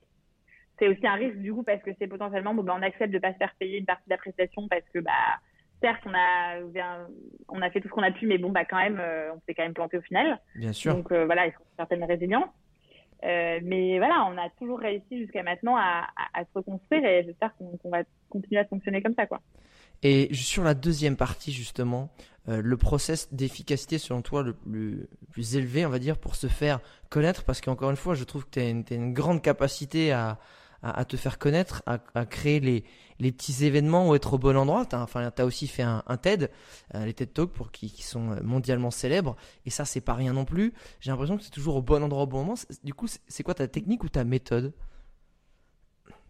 C: c'est aussi un risque du coup parce que c'est potentiellement bon, ben, on accepte de pas se faire payer une partie de la prestation parce que bah certes on a on a fait tout ce qu'on a pu mais bon bah quand même euh, on s'est quand même planté au final.
B: Bien sûr.
C: Donc euh, voilà il faut une certaine résilience. Euh, mais voilà, on a toujours réussi jusqu'à maintenant à, à, se reconstruire et j'espère qu'on va continuer à fonctionner comme ça, quoi.
B: Et sur la deuxième partie, justement, euh, le process d'efficacité, selon toi, le, plus élevé, on va dire, pour se faire connaître, parce qu'encore une fois, je trouve que tu as, as, une grande capacité à, à, te faire connaître, à, à créer les, les, petits événements ou être au bon endroit. Tu as, enfin, as aussi fait un, un TED, euh, les TED Talks pour qui, qui, sont mondialement célèbres, et ça, c'est pas rien non plus. J'ai l'impression que c'est toujours au bon endroit au bon moment. Du coup, c'est quoi ta technique ou ta méthode?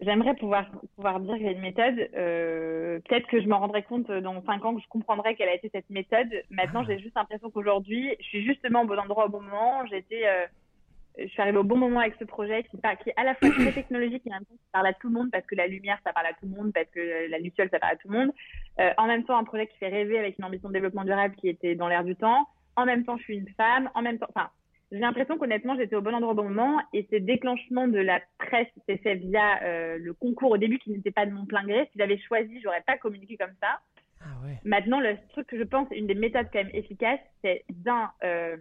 C: J'aimerais pouvoir, pouvoir dire que j'ai une méthode. Euh, Peut-être que je me rendrai compte dans cinq ans que je comprendrai quelle a été cette méthode. Maintenant, j'ai juste l'impression qu'aujourd'hui, je suis justement au bon endroit au bon moment. J'étais euh, je suis arrivée au bon moment avec ce projet qui, est à la fois très technologique qui parle à tout le monde parce que la lumière, ça parle à tout le monde, parce que la luciole, ça parle à tout le monde. Euh, en même temps, un projet qui fait rêver avec une ambition de développement durable qui était dans l'air du temps. En même temps, je suis une femme. En même temps, enfin, j'ai l'impression qu'honnêtement, j'étais au bon endroit au bon moment et ces déclenchements de la presse s'est fait via euh, le concours au début qui n'était pas de mon plein gré. Si j'avais choisi, j'aurais pas communiqué comme ça. Ah ouais. Maintenant, le truc que je pense, une des méthodes quand même efficaces, c'est d'un, euh,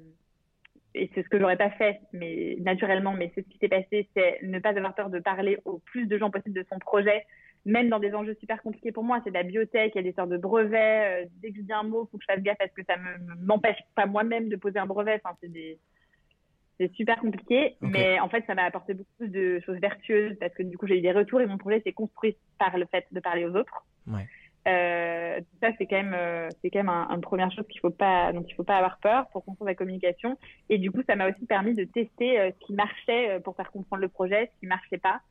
C: et c'est ce que j'aurais pas fait, mais naturellement, mais c'est ce qui s'est passé, c'est ne pas avoir peur de parler au plus de gens possible de son projet, même dans des enjeux super compliqués pour moi. C'est de la biotech, il y a des sortes de brevets. Euh, dès que je dis un mot, faut que je fasse gaffe parce que ça me m'empêche pas moi-même de poser un brevet. Enfin, c'est des c'est super compliqué, mais en fait, ça m'a apporté beaucoup de choses vertueuses parce que du coup, j'ai eu des retours et mon projet s'est construit par le fait de parler aux autres. Ouais. Euh, ça, c'est quand même, euh, c'est quand même un, une première chose qu'il faut pas, donc il faut pas avoir peur pour comprendre la communication. Et du coup, ça m'a aussi permis de tester euh, ce qui marchait pour faire comprendre le projet, ce qui marchait pas.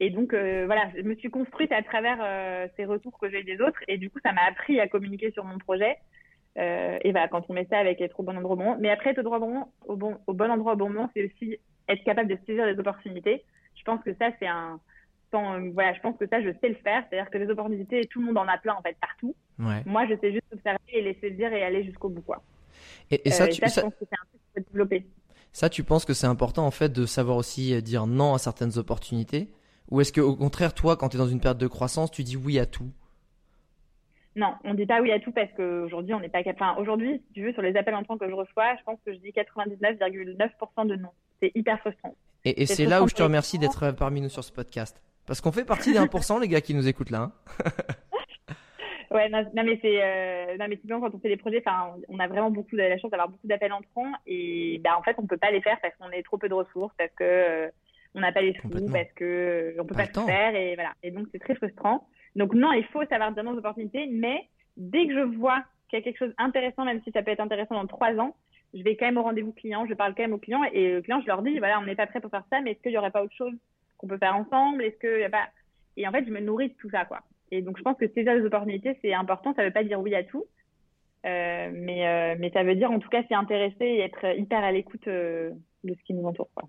C: Et donc, voilà, je me suis construite à travers ces retours que j'ai eu des autres. Et du coup, ça m'a appris à communiquer sur mon projet. Et voilà, quand on met ça avec être au bon endroit au bon moment. Mais après, être au, bon, au, bon, au bon endroit au bon moment, c'est aussi être capable de saisir les opportunités. Je pense que ça, c'est un, euh, voilà, je pense que ça, je sais le faire. C'est-à-dire que les opportunités, tout le monde en a plein, en fait, partout. Moi, je sais juste observer et les saisir et aller jusqu'au bout, quoi.
B: Et, ça,
C: euh,
B: tu, ça,
C: je pense que c'est un truc qu'il faut développer.
B: Ça, tu penses que c'est important, en fait, de savoir aussi dire non à certaines opportunités? Ou est-ce qu'au contraire, toi, quand tu es dans une période de croissance, tu dis oui à tout?
C: Non, on dit pas oui à tout parce qu'aujourd'hui, on n'est pas capable. Enfin, aujourd'hui, si tu veux, sur les appels entrants que je reçois, je pense que je dis 99,9% de non. C'est hyper frustrant.
B: Et, et c'est là où je te remercie d'être parmi nous sur ce podcast. Parce qu'on fait partie des 1%, les gars qui nous écoutent là. Hein.
C: ouais, non, mais c'est, euh, non, mais quand on fait des projets, on a vraiment beaucoup de la chance d'avoir beaucoup d'appels entrants et bah, en fait, on peut pas les faire parce qu'on est trop peu de ressources, parce que euh, on n'a pas les sous, parce que euh, on peut pas, tout faire et voilà. Et donc, c'est très frustrant. Donc, non, il faut savoir dire nos opportunités, mais dès que je vois qu'il y a quelque chose d'intéressant, même si ça peut être intéressant dans trois ans, je vais quand même au rendez-vous client, je parle quand même aux clients et le client, je leur dis, voilà, on n'est pas prêt pour faire ça, mais est-ce qu'il y aurait pas autre chose qu'on peut faire ensemble? Est-ce que y a pas? Et en fait, je me nourris de tout ça, quoi. Et donc, je pense que saisir les opportunités, c'est important. Ça veut pas dire oui à tout, euh, mais euh, mais ça veut dire en tout cas s'y intéresser et être hyper à l'écoute euh, de ce qui nous entoure, quoi.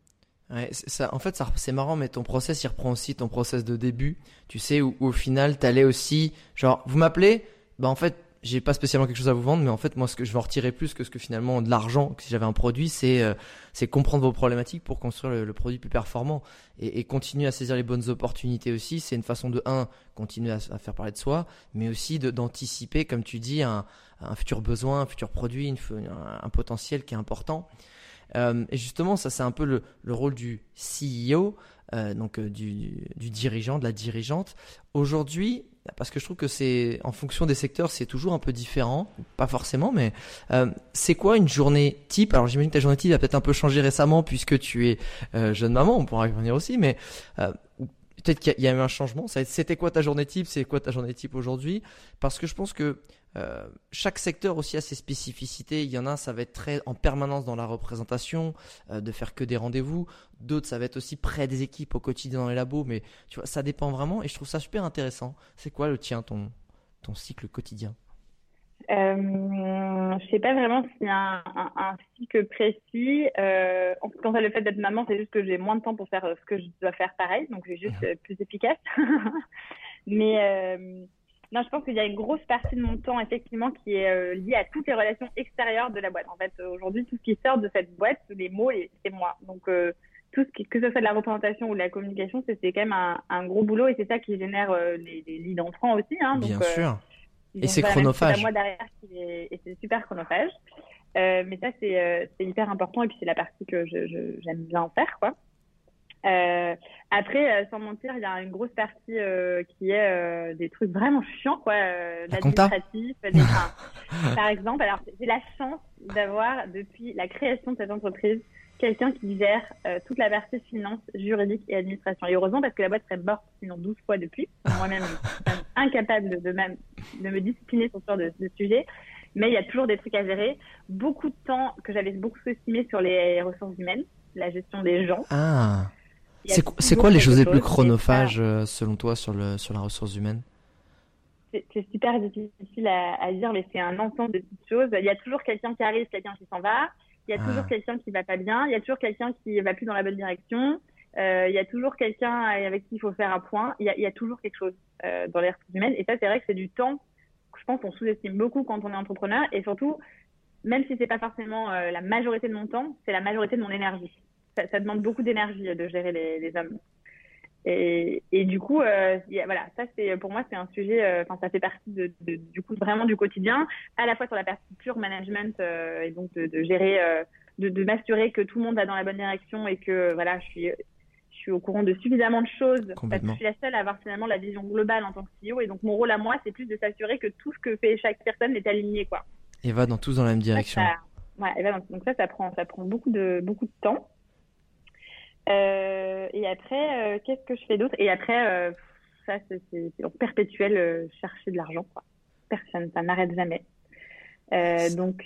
B: En fait, c'est marrant, mais ton process, il reprend aussi ton process de début. Tu sais, où, au final, t'allais aussi, genre, vous m'appelez, bah en fait, j'ai pas spécialement quelque chose à vous vendre, mais en fait, moi, ce que je vais en retirer plus que ce que finalement de l'argent, si j'avais un produit, c'est euh, comprendre vos problématiques pour construire le, produit plus performant et, continuer à saisir les bonnes opportunités aussi. C'est une façon de un continuer à, faire parler de soi, mais aussi d'anticiper, comme tu dis, un, futur besoin, un futur produit, un potentiel qui est important. Euh, et justement, ça c'est un peu le, le, rôle du CEO, euh, donc euh, du, du, dirigeant, de la dirigeante. Aujourd'hui, parce que je trouve que c'est en fonction des secteurs, c'est toujours un peu différent, pas forcément, mais euh, c'est quoi une journée type? Alors j'imagine que ta journée type a peut-être un peu changé récemment puisque tu es euh, jeune maman, on pourra y revenir aussi, mais peut-être qu'il y a eu un changement. C'était quoi ta journée type? C'est quoi ta journée type aujourd'hui? Parce que je pense que euh, chaque secteur aussi a ses spécificités. Il y en a, ça va être très en permanence dans la représentation, euh, de faire que des rendez-vous. D'autres, ça va être aussi près des équipes au quotidien dans les labos. Mais tu vois, ça dépend vraiment et je trouve ça super intéressant. C'est quoi le tien, ton, ton cycle quotidien?
C: Euh, je sais pas vraiment s'il y a un, un, cycle précis. Euh, en ce le fait d'être maman, c'est juste que j'ai moins de temps pour faire ce que je dois faire pareil, donc je vais juste euh, plus efficace. Mais euh, non, je pense qu'il y a une grosse partie de mon temps, effectivement, qui est euh, liée à toutes les relations extérieures de la boîte. En fait, aujourd'hui, tout ce qui sort de cette boîte, les mots, c'est moi. Donc, euh, tout ce qui, que ce soit de la représentation ou de la communication, c'est quand même un, un, gros boulot et c'est ça qui génère les, les leads entrants aussi. Hein,
B: Bien sûr. Et c'est chronophage.
C: Moi derrière, et c'est super chronophage. Euh, mais ça, c'est hyper important et puis c'est la partie que j'aime bien faire, quoi. Euh, après, euh, sans mentir, il y a une grosse partie euh, qui est euh, des trucs vraiment chiants, quoi,
B: administratifs.
C: par exemple, alors j'ai la chance d'avoir depuis la création de cette entreprise quelqu'un qui gère toute la partie finance, juridique et administration. Et heureusement parce que la boîte serait morte sinon 12 fois depuis. Moi-même, incapable de, de, même, de me discipliner sur ce genre de, de sujet. Mais il y a toujours des trucs à gérer. Beaucoup de temps que j'avais beaucoup estimé sur les ressources humaines, la gestion des gens.
B: Ah. C'est quoi les choses les plus chronophages euh, selon toi sur, le, sur la ressource humaine?
C: C'est super difficile à, dire, mais c'est un ensemble de petites choses. Il y a toujours quelqu'un qui arrive, quelqu'un qui s'en va. Il y a toujours ah. quelqu'un qui va pas bien. Il y a toujours quelqu'un qui va plus dans la bonne direction. Euh, il y a toujours quelqu'un avec qui il faut faire un point. Il y a, il y a toujours quelque chose euh, dans les ressources humaines. Et ça, c'est vrai que c'est du temps que je pense qu'on sous-estime beaucoup quand on est entrepreneur. Et surtout, même si c'est pas forcément la majorité de mon temps, c'est la majorité de mon énergie ça, demande beaucoup d'énergie de gérer les, les hommes. Et, et, du coup, euh, voilà, ça c'est pour moi c'est un sujet, euh, enfin ça fait partie de, de, du coup vraiment du quotidien, à la fois sur la partie pure management euh, et donc de, de gérer, euh, de, de m'assurer que tout le monde va dans la bonne direction et que voilà, je suis je suis au courant de suffisamment de choses parce que je suis la seule à avoir finalement la vision globale en tant que CEO et donc mon rôle à moi c'est plus de s'assurer que tout ce que fait chaque personne est aligné quoi.
B: Et va dans tous dans la même direction.
C: ouais, et va donc ça ça prend ça prend beaucoup de beaucoup de temps. Euh, et après, euh, qu'est-ce que je fais d'autre? Et après, euh, ça, c'est perpétuel chercher de l'argent. Personne, ça n'arrête jamais. donc,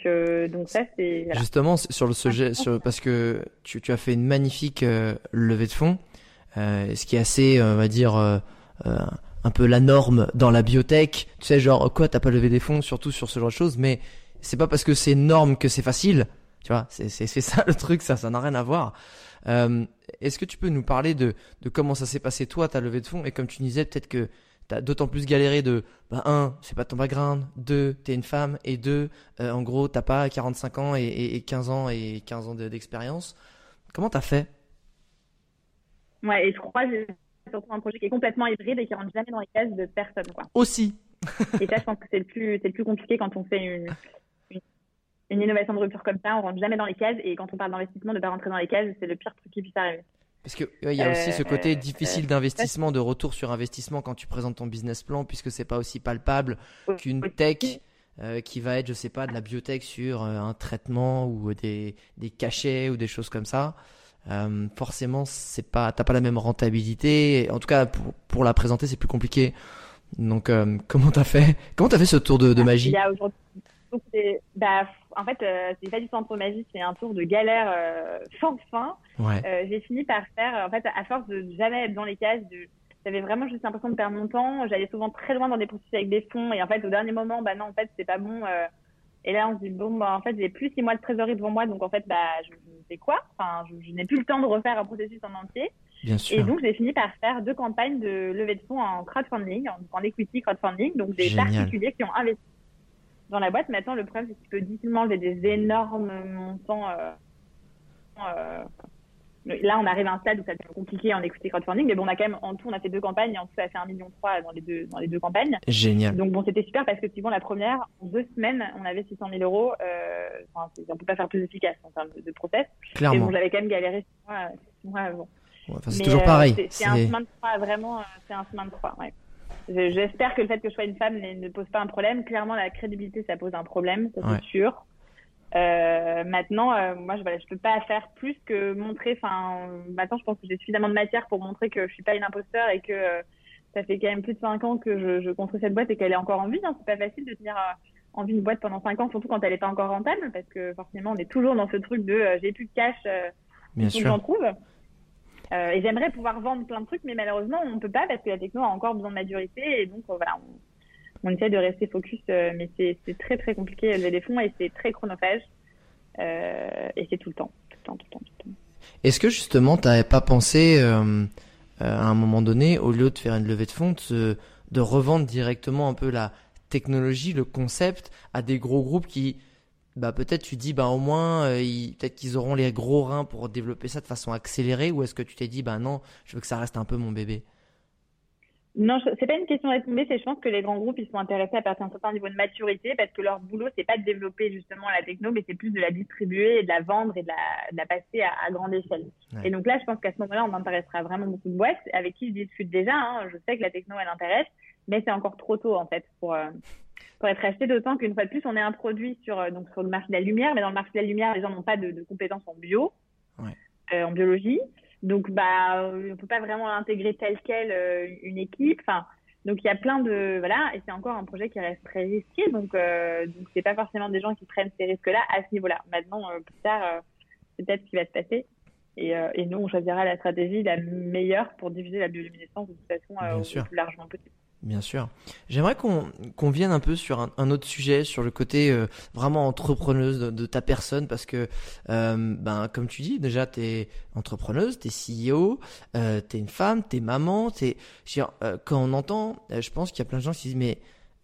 C: donc ça, c'est.
B: Justement, sur le sujet, sur, parce que tu, tu as fait une magnifique levée de fonds, ce qui est assez, on va dire, un peu la norme dans la biotech. Tu sais, genre, quoi, t'as pas levé des fonds, surtout sur ce genre de choses, mais c'est pas parce que c'est norme que c'est facile. Tu vois, c'est ça le truc, ça, ça n'a rien à voir. Euh, Est-ce que tu peux nous parler de, de comment ça s'est passé toi, ta levée de fonds? Et comme tu disais, peut-être que tu as d'autant plus galéré de, bah, un, c'est pas ton background, deux, t'es une femme, et deux, euh, en gros, t'as pas 45 ans et, et, 15 ans et 15 ans d'expérience. Comment t'as fait?
C: Ouais, et trois, j'ai surtout un projet qui est complètement hybride et qui rentre jamais dans les cases de personne. Quoi.
B: Aussi.
C: et ça, je pense que c'est le plus, c'est le plus compliqué quand on fait une, une innovation de rupture comme ça, on rentre jamais dans les cases. Et quand on parle d'investissement, de pas rentrer dans les cases, c'est le pire truc qui puisse arriver.
B: Parce qu'il il y a aussi ce côté euh, difficile euh, d'investissement, de retour sur investissement quand tu présentes ton business plan, puisque c'est pas aussi palpable qu'une tech euh, qui va être, je sais pas, de la biotech sur un traitement ou des, des cachets ou des choses comme ça. forcément, c'est pas, t'as pas la même rentabilité. En tout cas, pour, pour la présenter, c'est plus compliqué. Donc, comment t'as fait? Comment t'as fait ce tour de, de magie?
C: Donc, bah, en fait, euh, c'est pas du tout magie, c'est un tour de galère euh, sans fin.
B: Ouais.
C: Euh, j'ai fini par faire, en fait, à force de jamais être dans les cases, j'avais vraiment juste l'impression de perdre mon temps. J'allais souvent très loin dans des processus avec des fonds, et en fait, au dernier moment, bah non, en fait, c'est pas bon. Euh. et là, on se dit bon, bah en fait, j'ai plus six mois de trésorerie devant moi, donc en fait, bah, je, je fais quoi? Enfin, je, je n'ai plus le temps de refaire un processus en entier.
B: Bien sûr.
C: Et donc, j'ai fini par faire deux campagnes de levée de fonds en crowdfunding, en, en equity crowdfunding, donc des particuliers qui ont investi dans la boîte. Maintenant, le problème, c'est que tu peux difficilement lever des énormes montants. Euh, euh, là, on arrive à un stade où ça devient compliqué en écouter crowdfunding, mais bon, on a quand même, en tout, on a fait deux campagnes, et en tout, ça a fait un million trois dans les deux, dans les deux campagnes.
B: Génial.
C: Donc bon, c'était super parce que suivant la première, en deux semaines, on avait 600 000 euros. Euh, enfin, on peut pas faire plus efficace en termes de, process.
B: Clairement. Et
C: bon, j'avais quand même galéré six mois, bon.
B: c'est toujours pareil.
C: C'est un chemin de croix, vraiment, c'est un chemin de croix, ouais. J'espère que le fait que je sois une femme ne, pose pas un problème. Clairement, la crédibilité, ça pose un problème, ça c'est sûr. Euh, maintenant, euh, moi, je, voilà, je peux pas faire plus que montrer. Enfin, maintenant, je pense que j'ai suffisamment de matière pour montrer que je suis pas une imposteur et que euh, ça fait quand même plus de cinq ans que je, je construis cette boîte et qu'elle est encore en vie. Hein. C'est pas facile de tenir euh, en vie une boîte pendant cinq ans, surtout quand elle est pas encore rentable, parce que forcément, on est toujours dans ce truc de j'ai plus de cash,
B: Bien sûr. j'en
C: trouve. Euh, et j'aimerais pouvoir vendre plein de trucs, mais malheureusement, on ne peut pas parce que la techno a encore besoin de maturité. Et donc, euh, voilà, on, essaie de rester focus, euh, mais c'est très, très compliqué lever des fonds et c'est très chronophage. et c'est tout le temps, tout le temps, tout le temps, temps.
B: Est-ce que justement, tu n'avais pas pensé à un moment donné, au lieu de faire une levée de fonds, de revendre directement un peu la technologie, le concept à des gros groupes qui bah peut-être tu dis bah au moins euh, peut-être qu'ils auront les gros reins pour développer ça de façon accélérée ou est-ce que tu t'es dit bah non je veux que ça reste un peu mon bébé?
C: Non, c'est pas une question de tomber, c'est je pense que les grands groupes ils sont intéressés à partir d'un certain niveau de maturité parce que leur boulot c'est pas de développer justement la techno, mais c'est plus de la distribuer et de la vendre et de la, passer à, grande échelle. Et donc là, je pense qu'à ce moment-là, on intéressera vraiment beaucoup de boîtes avec qui je discute déjà. Hein. Je sais que la techno elle intéresse, mais c'est encore trop tôt en fait pour euh, pour être acheté. D'autant qu'une fois de plus, on est un produit sur euh, donc sur le marché de la lumière, mais dans le marché de la lumière, les gens n'ont pas de, compétences en bio, euh, en biologie. Donc, bah, on peut pas vraiment intégrer tel quel euh, une équipe. Enfin, donc il y a plein de voilà, et c'est encore un projet qui reste très risqué. Donc, euh, donc c'est pas forcément des gens qui prennent ces risques-là à ce niveau-là. Maintenant, euh, plus tard, euh, c'est peut-être ce qui va se passer. Et, et, nous, on choisira la stratégie la meilleure pour diffuser la bioluminescence de toute façon au plus largement possible.
B: Bien sûr. J'aimerais qu'on vienne un peu sur un, autre sujet, sur le côté euh, vraiment entrepreneuse de, ta personne, parce que, euh, ben, comme tu dis, déjà, tu es entrepreneuse, tu es CEO, euh, tu es une femme, tu es maman, t'es, euh, quand on entend, je pense qu'il y a plein de gens qui se disent, mais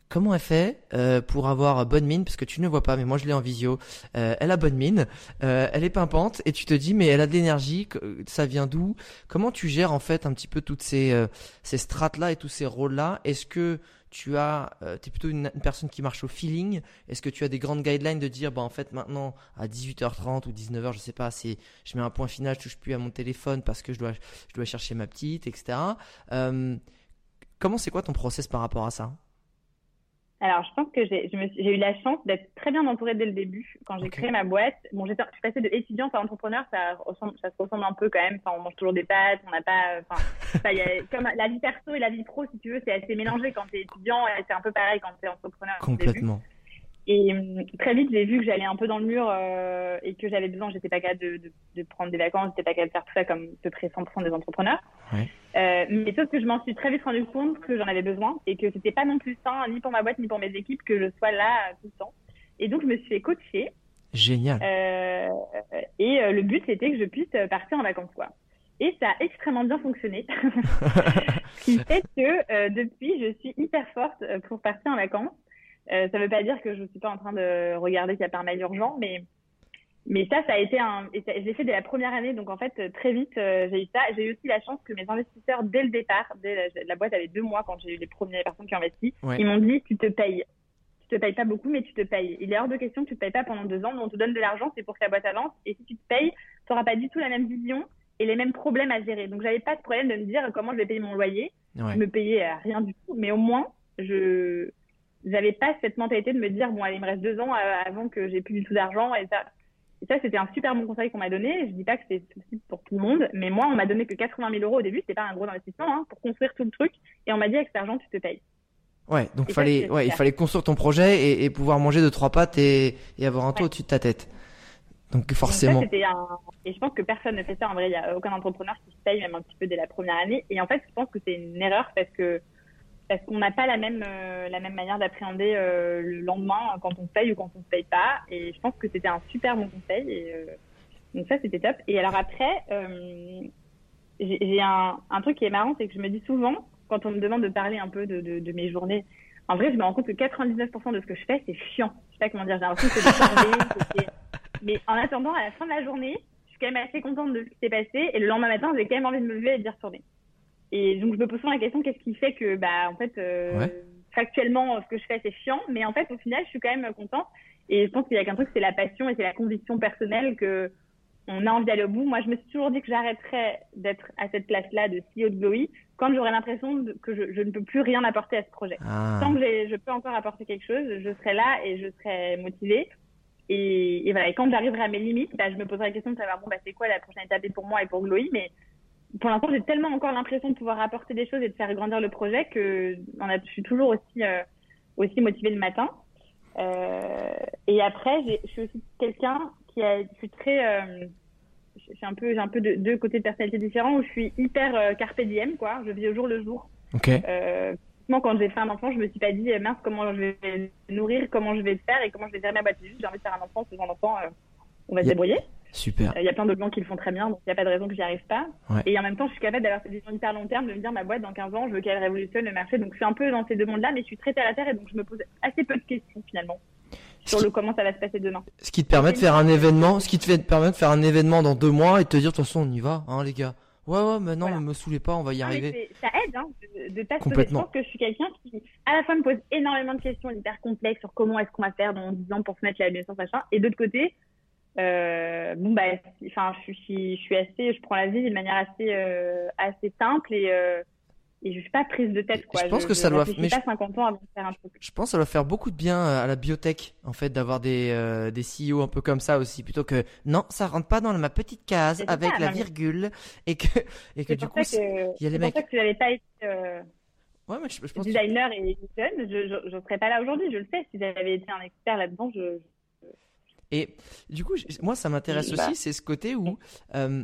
B: comment elle fait euh, pour avoir bonne mine? Parce que tu ne vois pas mais moi je l'ai en visio. Euh, elle a bonne mine. Euh, elle est pimpante et tu te dis mais elle a de l'énergie ça vient d'où? Comment tu gères en fait un petit peu toutes ces ces strates là et tous ces rôles là est-ce que tu as tu es plutôt une, personne qui marche au feeling? Est-ce que tu as des grandes guidelines de dire bah en fait maintenant à 18h30 ou 19h je sais pas c'est je mets un point final je touche plus à mon téléphone parce que je dois je dois chercher ma petite etc comment c'est quoi ton process par rapport à ça?
C: Alors, je pense que j'ai eu la chance d'être très bien entourée dès le début. Quand j'ai créé ma boîte, bon, je suis passée de étudiante à entrepreneur, ça, ça se ressemble un peu quand même. Enfin, on mange toujours des pâtes, on n'a pas. Enfin, y a, comme la vie perso et la vie pro, si tu veux, c'est assez mélangé quand tu es étudiant et c'est un peu pareil quand tu es entrepreneur.
B: Complètement.
C: Et hum, très vite, j'ai vu que j'allais un peu dans le mur euh, et que j'avais besoin, j'étais pas capable de, de, de, prendre des vacances, j'étais pas capable de faire tout ça comme à peu près 100% des entrepreneurs. Ouais. Euh, mais sauf que je m'en suis très vite rendu compte que j'en avais besoin et que c'était pas non plus sain, ni pour ma boîte, ni pour mes équipes, que je sois là tout le temps. Et donc, je me suis fait coacher.
B: Génial.
C: Euh, et euh, le but, c'était que je puisse partir en vacances, quoi. Et ça a extrêmement bien fonctionné. Ce qui fait que euh, depuis, je suis hyper forte pour partir en vacances. Euh, ça ne veut pas dire que je ne suis pas en train de regarder qu'il y a pas mal urgent, mais mais ça, ça a été un. Et je l'ai fait dès la première année, donc en fait très vite euh, j'ai eu ça. J'ai eu aussi la chance que mes investisseurs dès le départ, dès la, boîte avait deux mois quand j'ai eu les premières personnes qui ont investi, ils m'ont dit tu te payes. Tu te payes pas beaucoup, mais tu te payes. Il est hors de question que tu te payes pas pendant deux ans. mais on te donne de l'argent, c'est pour que la boîte avance. Et si tu te payes, tu n'auras pas du tout la même vision et les mêmes problèmes à gérer. Donc j'avais pas de problème de me dire comment je vais payer mon loyer. Je me payais rien du tout, mais au moins je j'avais pas cette mentalité de me dire bon allez, il me reste deux ans euh, avant que j'ai plus du tout d'argent et ça. Et ça c'était un super bon conseil qu'on m'a donné. Je dis pas que c'est possible pour tout le monde mais moi on m'a donné que 80 000 euros au début. C'était pas un gros investissement hein, pour construire tout le truc. Et on m'a dit avec cet argent tu te payes.
B: Ouais donc fallait ouais il fallait construire ton projet et, et, pouvoir manger de trois pattes et, et avoir un toit au-dessus de ta tête. Donc forcément.
C: un... Et je pense que personne ne fait ça. En vrai, il n'y a aucun entrepreneur qui se paye même un petit peu dès la première année. Et en fait, je pense que c'est une erreur parce que parce qu'on n'a pas la même euh, la même manière d'appréhender euh, le lendemain quand on paye ou quand on ne paye pas. Et je pense que c'était un super bon conseil. Et, euh, donc ça, c'était top. Et alors après, j'ai un, un truc qui est marrant, c'est que je me dis souvent, quand on me demande de parler un peu de, de, de mes journées, en vrai, je me rends compte que 99% de ce que je fais, c'est chiant. Je sais pas comment dire, j'ai l'impression que c'est Mais en attendant, à la fin de la journée, je suis quand même assez contente de ce qui s'est passé. Et le lendemain matin, j'ai quand même envie de me lever et d'y retourner. Et donc, je me pose souvent la question, qu'est-ce qui fait que, bah, en fait, euh, factuellement, ce que je fais, c'est chiant, mais en fait, au final, je suis quand même contente. Et je pense qu'il y a qu'un truc, c'est la passion et c'est la conviction personnelle que on a envie d'aller au bout. Moi, je me suis toujours dit que j'arrêterais d'être à cette place-là de CEO de Glowy quand j'aurai l'impression que je, je, ne peux plus rien apporter à ce projet. Ah. Tant que je peux encore apporter quelque chose, je serai là et je serai motivée. Et, et voilà. Et quand j'arriverai à mes limites, bah, je me poserai la question de savoir bon, bah, c'est quoi la prochaine étape pour moi et pour Glowy. Mais pour l'instant, j'ai tellement encore l'impression de pouvoir apporter des choses et de faire grandir le projet que on a, je suis toujours aussi, euh, aussi motivée le matin. Euh, et après, je suis aussi quelqu'un qui a, je suis très, euh, j'ai un peu, j'ai un peu de, deux côtés de personnalité différents où je suis hyper carpe diem, quoi. Je vis au jour le jour.
B: Ok.
C: Euh, quand j'ai fait un enfant, je me suis pas dit mince comment je vais nourrir, comment je vais le faire et comment je vais gérer ma boîte. J'ai envie de faire un enfant, ce genre d'enfant, on va se débrouiller.
B: Super.
C: Il y a plein d'autres gens qui le font très bien, donc il n'y a pas de raison que j'y arrive pas. Et en même temps, je suis capable d'avoir cette vision hyper long terme, de me dire ma boîte dans 15 ans, je veux qu'elle révolutionne le marché. Donc je suis un peu dans ces deux mondes-là, mais je suis très terre à terre et donc je me pose assez peu de questions finalement. sur le comment ça va se passer demain.
B: Ce qui te permet de faire un événement, ce qui te fait permet de faire un événement dans deux mois et de te dire de toute façon on y va, hein les gars. Ouais ouais, mais non, ne me saoulez pas, on va y arriver.
C: Ça aide, hein, de, de pas Complètement. Je pense que je suis quelqu'un qui, à la fois, me pose énormément de questions hyper complexes sur comment est-ce qu'on va faire dans 10 ans pour se mettre la bien machin. Et d'autre côté, euh, bon bah, enfin, je suis, je suis assez, je prends la vie d'une manière assez, euh, assez simple et euh, et je suis pas prise de tête quoi.
B: Je pense que ça doit.
C: Mais pas 50 ans avant de faire un truc.
B: Je pense que ça doit faire beaucoup de bien euh, à la biotech en fait d'avoir des des CEO un peu comme ça aussi plutôt que non ça rentre pas dans ma petite case avec la virgule et que et que du coup il y a les mecs.
C: C'est pour ça que tu n'avais pas été ouais, mais je, je pense designer et jeune, je, je, serais pas là aujourd'hui. Je le sais. Si j'avais été un expert là-dedans, je,
B: Et du coup, moi, ça m'intéresse bah. aussi, c'est ce côté où, euh,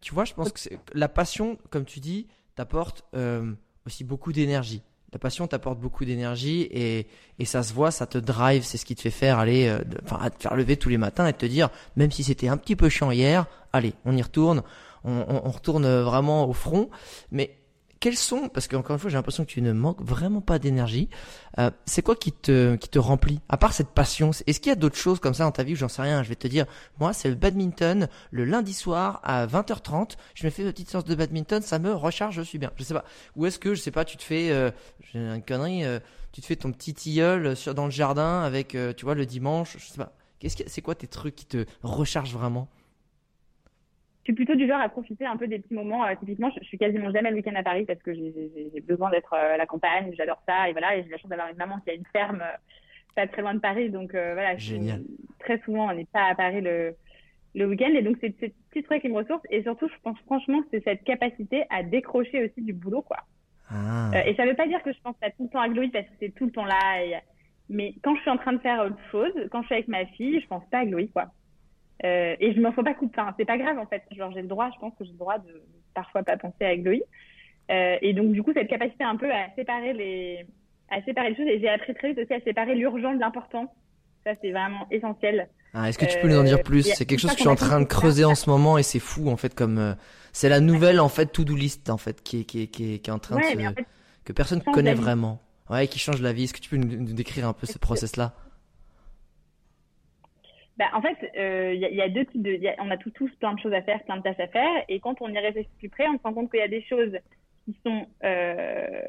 B: tu vois, je pense que la passion, comme tu dis, t'apporte euh, aussi beaucoup d'énergie. La passion t'apporte beaucoup d'énergie et, et ça se voit, ça te drive, c'est ce qui te fait faire aller, euh, enfin, te faire lever tous les matins et te dire, même si c'était un petit peu chiant hier, allez, on y retourne, on, on, on retourne vraiment au front. Mais quels sont, parce qu'encore une fois, j'ai l'impression que tu ne manques vraiment pas d'énergie. Euh, c'est quoi qui te, qui te remplit À part cette passion, est-ce qu'il y a d'autres choses comme ça dans ta vie j'en sais rien Je vais te dire, moi, c'est le badminton. Le lundi soir à 20h30, je me fais une petite séance de badminton, ça me recharge, je suis bien. Je sais pas. Ou est-ce que, je sais pas, tu te fais, euh, j'ai une connerie, euh, tu te fais ton petit tilleul sur, dans le jardin avec, tu vois, le dimanche, je sais pas. Qu'est-ce que, c'est quoi tes trucs qui te rechargent vraiment?
C: Je suis plutôt du genre à profiter un peu des petits moments. Euh, typiquement, je, suis quasiment jamais le week-end à Paris parce que j'ai besoin d'être euh, à la campagne, j'adore ça. Et voilà, et j'ai la chance d'avoir une maman qui a une ferme euh, pas très loin de Paris. Donc voilà,
B: Génial.
C: très souvent, on n'est pas à Paris le, le week-end. Et donc, c'est ce petit truc qui me ressource. Et surtout, je pense franchement, c'est cette capacité à décrocher aussi du boulot, quoi. Ah. et ça veut pas dire que je pense pas tout le temps à Glowy parce que c'est tout le temps là. Mais quand je suis en train de faire autre chose, quand je suis avec ma fille, je pense pas à Glowy, quoi. Euh, et je m'en fais pas couper. Enfin, c'est pas grave en fait. Genre j'ai le droit, je pense que j'ai le droit de parfois pas penser avec Gloï. Euh, et donc du coup cette capacité un peu à séparer les, à séparer les choses. Et j'ai appris très vite aussi à séparer l'urgent de l'important. Ça c'est vraiment essentiel.
B: Ah, Est-ce que tu peux nous en dire euh, plus C'est quelque chose que je suis en train de creuser en ce moment et c'est fou en fait comme euh, c'est la nouvelle en fait to-do list en fait qui est qui est, qui est, qui est en train de se... que personne ne connaît vraiment. Ouais, qui change la vie. Est-ce que tu peux nous, nous décrire un peu ce process là
C: bah, en fait, il euh, y, a, y, a deux types de. Y a, on a tous, tous plein de choses à faire, plein de tâches à faire. Et quand on y réfléchit plus près, on se rend compte qu'il y a des choses qui sont euh,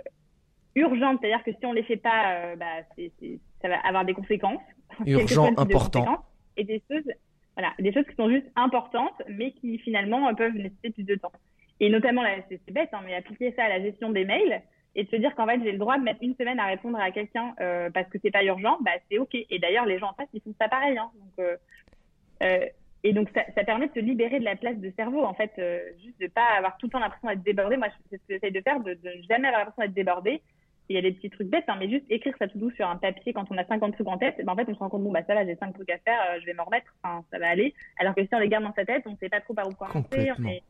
C: urgentes, c'est-à-dire que si on les fait pas, euh, bah, c'est, ça va avoir des conséquences.
B: Urgent, important.
C: Et des choses, voilà, des choses qui sont juste importantes, mais qui finalement peuvent nécessiter plus de temps. Et notamment, c'est, bête, hein, mais appliquer ça à la gestion des mails et de se dire qu'en fait j'ai le droit de mettre une semaine à répondre à quelqu'un euh, parce que c'est pas urgent, bah c'est ok. Et d'ailleurs les gens en face ils font ça pareil. Hein, donc euh, euh, et donc ça, ça, permet de se libérer de la place de cerveau en fait, juste de pas avoir tout le temps l'impression d'être débordé. Moi c'est ce que j'essaie de faire, de, de, jamais avoir l'impression d'être débordé. Il y a des petits trucs bêtes, hein, mais juste écrire ça tout doux sur un papier quand on a 50 trucs en tête, ben en fait on se rend compte bon bah ça va, j'ai 5 trucs à faire, je vais m'en remettre, enfin, ça va aller. Alors que si on les garde dans sa tête, on sait pas trop par où commencer.
B: Et,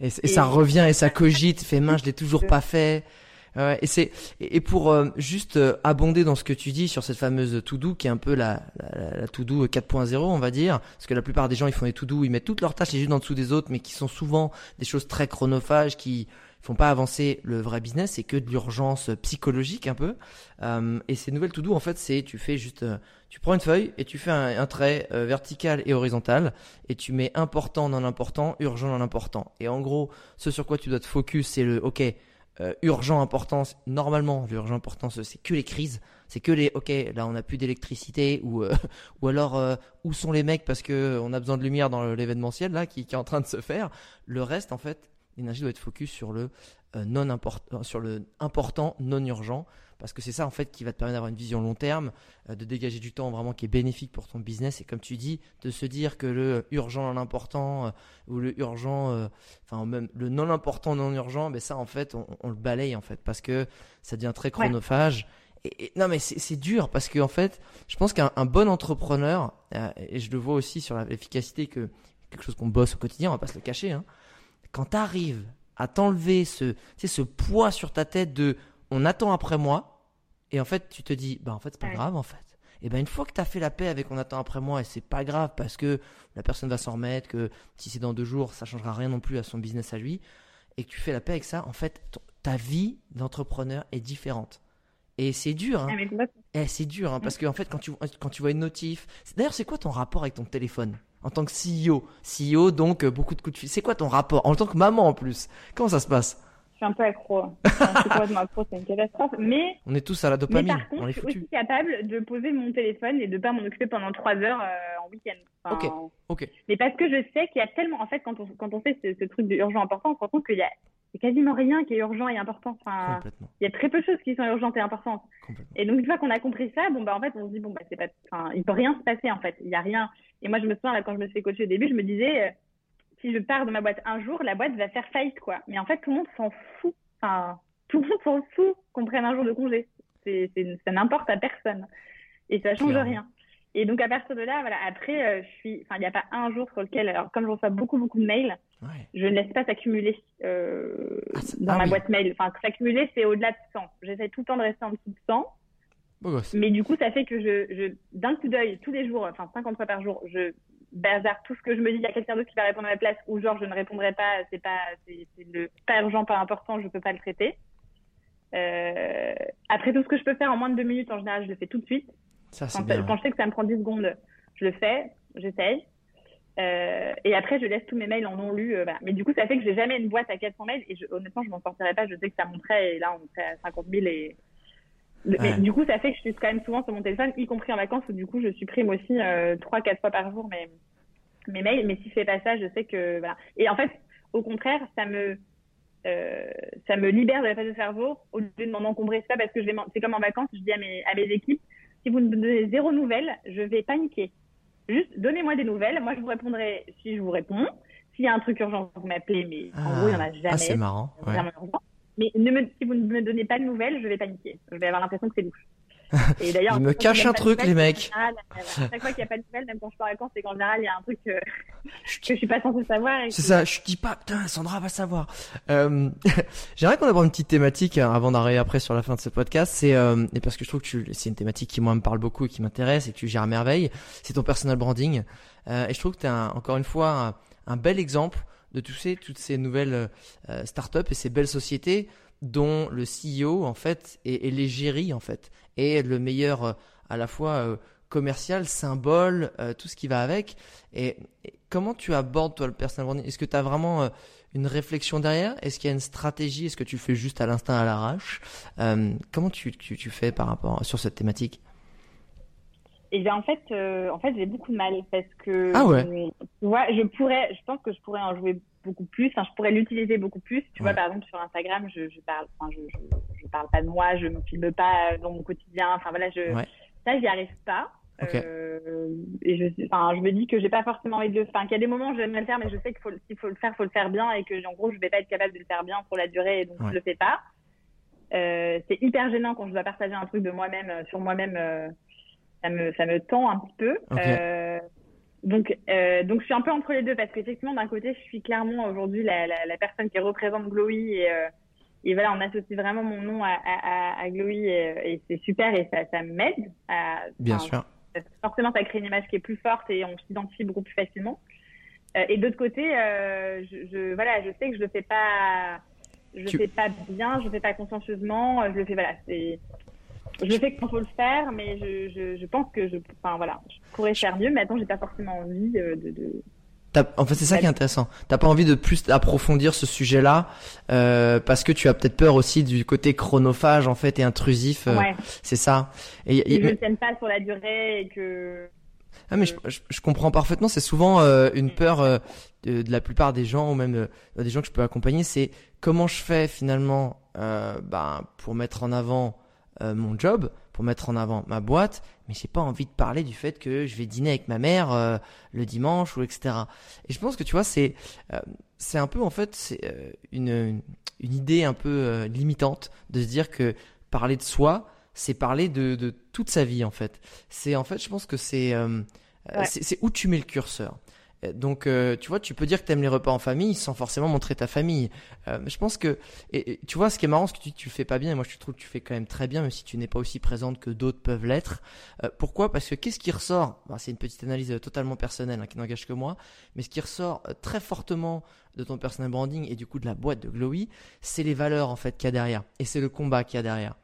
B: et, et, ça revient et ça cogite, fait main, je l'ai toujours pas fait et c'est et pour euh, juste euh, abonder dans ce que tu dis sur cette fameuse to-do qui est un peu la, la, la to-do 4.0 on va dire parce que la plupart des gens ils font des to-do ils mettent toutes leurs tâches les unes en dessous des autres mais qui sont souvent des choses très chronophages qui font pas avancer le vrai business c'est que de l'urgence psychologique un peu. Euh, et ces nouvelles to-do en fait c'est tu fais juste tu prends une feuille et tu fais un, un trait vertical et horizontal et tu mets important non important urgent non important et en gros ce sur quoi tu dois te focus c'est le ok euh, urgent importance. Normalement, l'urgent importance, c'est que les crises. C'est que les, ok, là on n'a plus d'électricité ou euh, ou alors euh, où sont les mecs parce que on a besoin de lumière dans l'événementiel là qui, est en train de se faire. Le reste, en fait, l'énergie doit être focus sur le non sur le important non urgent parce que c'est ça en fait qui va te permettre d'avoir une vision long terme, euh, de dégager du temps vraiment qui est bénéfique pour ton business et comme tu dis, de se dire que le urgent non important euh, ou le urgent, euh, enfin même le non important non urgent, ben ça en fait on, le balaye en fait parce que ça devient très chronophage. Et, non mais c'est dur parce que en fait, je pense qu'un bon entrepreneur et je le vois aussi sur l'efficacité que quelque chose qu'on bosse au quotidien, on va pas se le cacher. Hein, quand tu arrives à t'enlever ce, ce poids sur ta tête de on attend après moi, et en fait, tu te dis, bah en fait, c'est pas grave en fait. Et ben une fois que tu as fait la paix avec on attend après moi, et c'est pas grave parce que la personne va s'en remettre, que si c'est dans deux jours, ça changera rien non plus à son business à lui, et que tu fais la paix avec ça, en fait, ta vie d'entrepreneur est différente. Et c'est dur. Hein. Ah, eh, c'est dur, hein, parce qu'en en fait, quand tu, quand tu vois une notif. D'ailleurs, c'est quoi ton rapport avec ton téléphone? En tant que CEO CEO, donc euh, beaucoup de coups de fil. C'est quoi ton rapport? En tant que maman en plus Comment ça se passe?
C: Suis un peu accro. Enfin, je suis accro, c'est une catastrophe. Mais
B: on est tous à la dopamine.
C: Mais par contre, je suis aussi capable de poser mon téléphone et de pas m'en occuper pendant trois heures euh, en week-end.
B: ok. Ok.
C: Mais parce que je sais qu'il y a tellement, en fait, quand on quand on fait ce, ce truc d'urgent important, on se rend compte qu'il y a quasiment rien qui est urgent et important. Enfin, il y a très peu de choses qui sont urgentes et importantes. Et donc une fois qu'on a compris ça, bon bah en fait on se dit bon bah c'est pas, enfin il peut rien se passer en fait. Il y a rien. Et moi je me souviens là quand je me suis coacher au début, je me disais euh, si je pars de ma boîte un jour, la boîte va faire faillite quoi. Mais en fait tout le monde s'en fout. Enfin tout le monde s'en fout qu'on prenne un jour de congé. C'est, ça n'importe à personne. Et ça change rien. Et donc à partir de là, voilà, après, euh, je suis, enfin, il n'y a pas un jour sur lequel, alors comme je reçois beaucoup beaucoup de mails, je ne laisse pas s'accumuler euh, ah, dans ah ma boîte mail. Enfin, s'accumuler, c'est au-delà de 100. J'essaie tout le temps de rester en dessous de 100. mais du coup, ça fait que je, je d'un coup d'œil, tous les jours, enfin 50 fois par jour, je bazar tout ce que je me dis. Il y a quelqu'un d'autre qui va répondre à ma place, ou genre je ne répondrai pas, c'est pas, c'est, le pas urgent, pas important, je peux pas le traiter. Euh, après tout ce que je peux faire en moins de deux minutes, en général, je le fais tout de suite.
B: Ça,
C: quand,
B: bien.
C: quand je sais que ça me prend 10 secondes, je le fais, j'essaye. Euh, et après, je laisse tous mes mails en non lu. Euh, Mais du coup, ça fait que j'ai jamais une boîte à 400 mails. Et je, honnêtement, je m'en sortirais pas. Je sais que ça monterait. Et là, on serait à 50 000. Et... Mais du coup, ça fait que je suis quand même souvent sur mon téléphone, y compris en vacances, où du coup, je supprime aussi euh, 3-4 fois par jour mes, mes mails. Mais si je fais pas ça, je sais que. Voilà. Et en fait, au contraire, ça me. Euh, ça me libère de la phase de cerveau au lieu de m'en encombrer. C'est parce que je vais c'est comme en vacances, je dis à mes, à mes équipes, si vous me donnez zéro nouvelle, je vais paniquer. Juste donnez-moi des nouvelles. Moi, je vous répondrai si je vous réponds. S'il y a un truc urgent, vous m'appelez, mais en gros, il n'y en a ah. jamais. Ah,
B: c'est marrant.
C: Mais ne me, si vous ne me donnez pas de nouvelles, je vais paniquer. Je vais avoir l'impression que c'est louche.
B: Et d'ailleurs, il me cache un truc, les mecs.
C: chaque fois qu'il n'y a pas de nouvelles, même quand je pars à vacances, c'est qu'en général, il y a un truc que, je suis pas censée savoir.
B: C'est ça, je dis pas, putain, Sandra va savoir. Euh, J'aimerais qu'on aborde une petite thématique hein, avant d'arriver après sur la fin de ce podcast. C'est euh, et parce que je trouve que c'est une thématique qui moi me parle beaucoup et qui m'intéresse et que tu gères à merveille. C'est ton personal branding. Euh, et je trouve que tu es encore une fois un, bel exemple de tous ces, toutes ces nouvelles euh, startups et ces belles sociétés dont le CEO en fait et l'égérie en fait est le meilleur euh, à la fois euh, commercial, symbole, euh, tout ce qui va avec. Et, comment tu abordes toi le personal branding? Est-ce que tu as vraiment une réflexion derrière? Est-ce qu'il y a une stratégie? Est-ce que tu fais juste à l'instinct à l'arrache? Comment tu, tu, tu, fais par rapport sur cette thématique?
C: Et eh bien en fait, en fait, j'ai beaucoup de mal parce que
B: ah ouais.
C: tu vois, je pourrais, je pense que je pourrais en jouer beaucoup plus. Enfin, je pourrais l'utiliser beaucoup plus. Tu vois, par exemple, sur Instagram, je, je parle, enfin, je, je, je, parle pas de moi, je me filme pas dans mon quotidien. Enfin, voilà, je, ça, j'y arrive pas. Euh, et je, enfin, je me dis que j'ai pas forcément envie de le faire. Qu'il y a des moments où j'aimerais le faire, mais je sais qu'il faut, s'il faut le faire, faut le faire bien et que, en gros, je vais pas être capable de le faire bien pour la durée et donc je le fais pas. Euh, c'est hyper gênant quand je dois partager un truc de moi-même euh, sur moi-même. Euh, ça me, ça me tend un petit peu. Euh, donc, euh, donc je suis un peu entre les deux parce qu'effectivement, d'un côté, je suis clairement aujourd'hui la, la, la, personne qui représente Glowy et, euh, et voilà, on associe vraiment mon nom à, à, à Glowy et, et c'est super et ça, ça m'aide.
B: Bien sûr.
C: Forcément, ça crée une image qui est plus forte et on s'identifie beaucoup plus facilement. Et d'autre côté, je, je, voilà, je sais que je le fais pas, je le fais pas bien, je le fais pas consciencieusement, je le fais voilà, c'est je sais qu'il faut le faire, mais je, je, je, pense que je, enfin voilà, je pourrais faire mieux. Mais attends, j'ai pas forcément envie euh, de. de...
B: En fait, c'est ça qui est intéressant. T'as pas envie de plus approfondir ce sujet-là euh, parce que tu as peut-être peur aussi du côté chronophage en fait et intrusif. Euh,
C: ouais.
B: C'est ça.
C: Et, et je ne tienne pas sur la durée et que.
B: Ah mais je, je, comprends parfaitement. C'est souvent euh, une peur euh, de, de, la plupart des gens ou même des gens que je peux accompagner. C'est comment je fais finalement ben, pour mettre en avant euh, mon job, pour mettre en avant ma boîte, mais j'ai pas envie de parler du fait que je vais dîner avec ma mère euh, le dimanche ou etc. Et je pense que tu vois, c'est euh, c'est un peu en fait c'est une une idée un peu limitante de se dire que parler de soi, c'est parler de, de toute sa vie en fait. C'est en fait, je pense que c'est c'est où tu mets le curseur. Donc, euh, tu vois, tu peux dire que tu aimes les repas en famille sans forcément montrer ta famille. Euh, je pense que, et, tu vois, ce qui est marrant, ce que tu, tu fais pas bien, et moi je trouve que tu fais quand même très bien, même si tu n'es pas aussi présente que d'autres peuvent l'être. Euh, pourquoi? Parce que qu'est-ce qui ressort? C'est une petite analyse totalement personnelle hein, qui n'engage que moi, mais ce qui ressort très fortement de ton personal branding et du coup de la boîte de Glowy, c'est les valeurs en fait qu'il y a derrière, et c'est le combat qu'il y a derrière.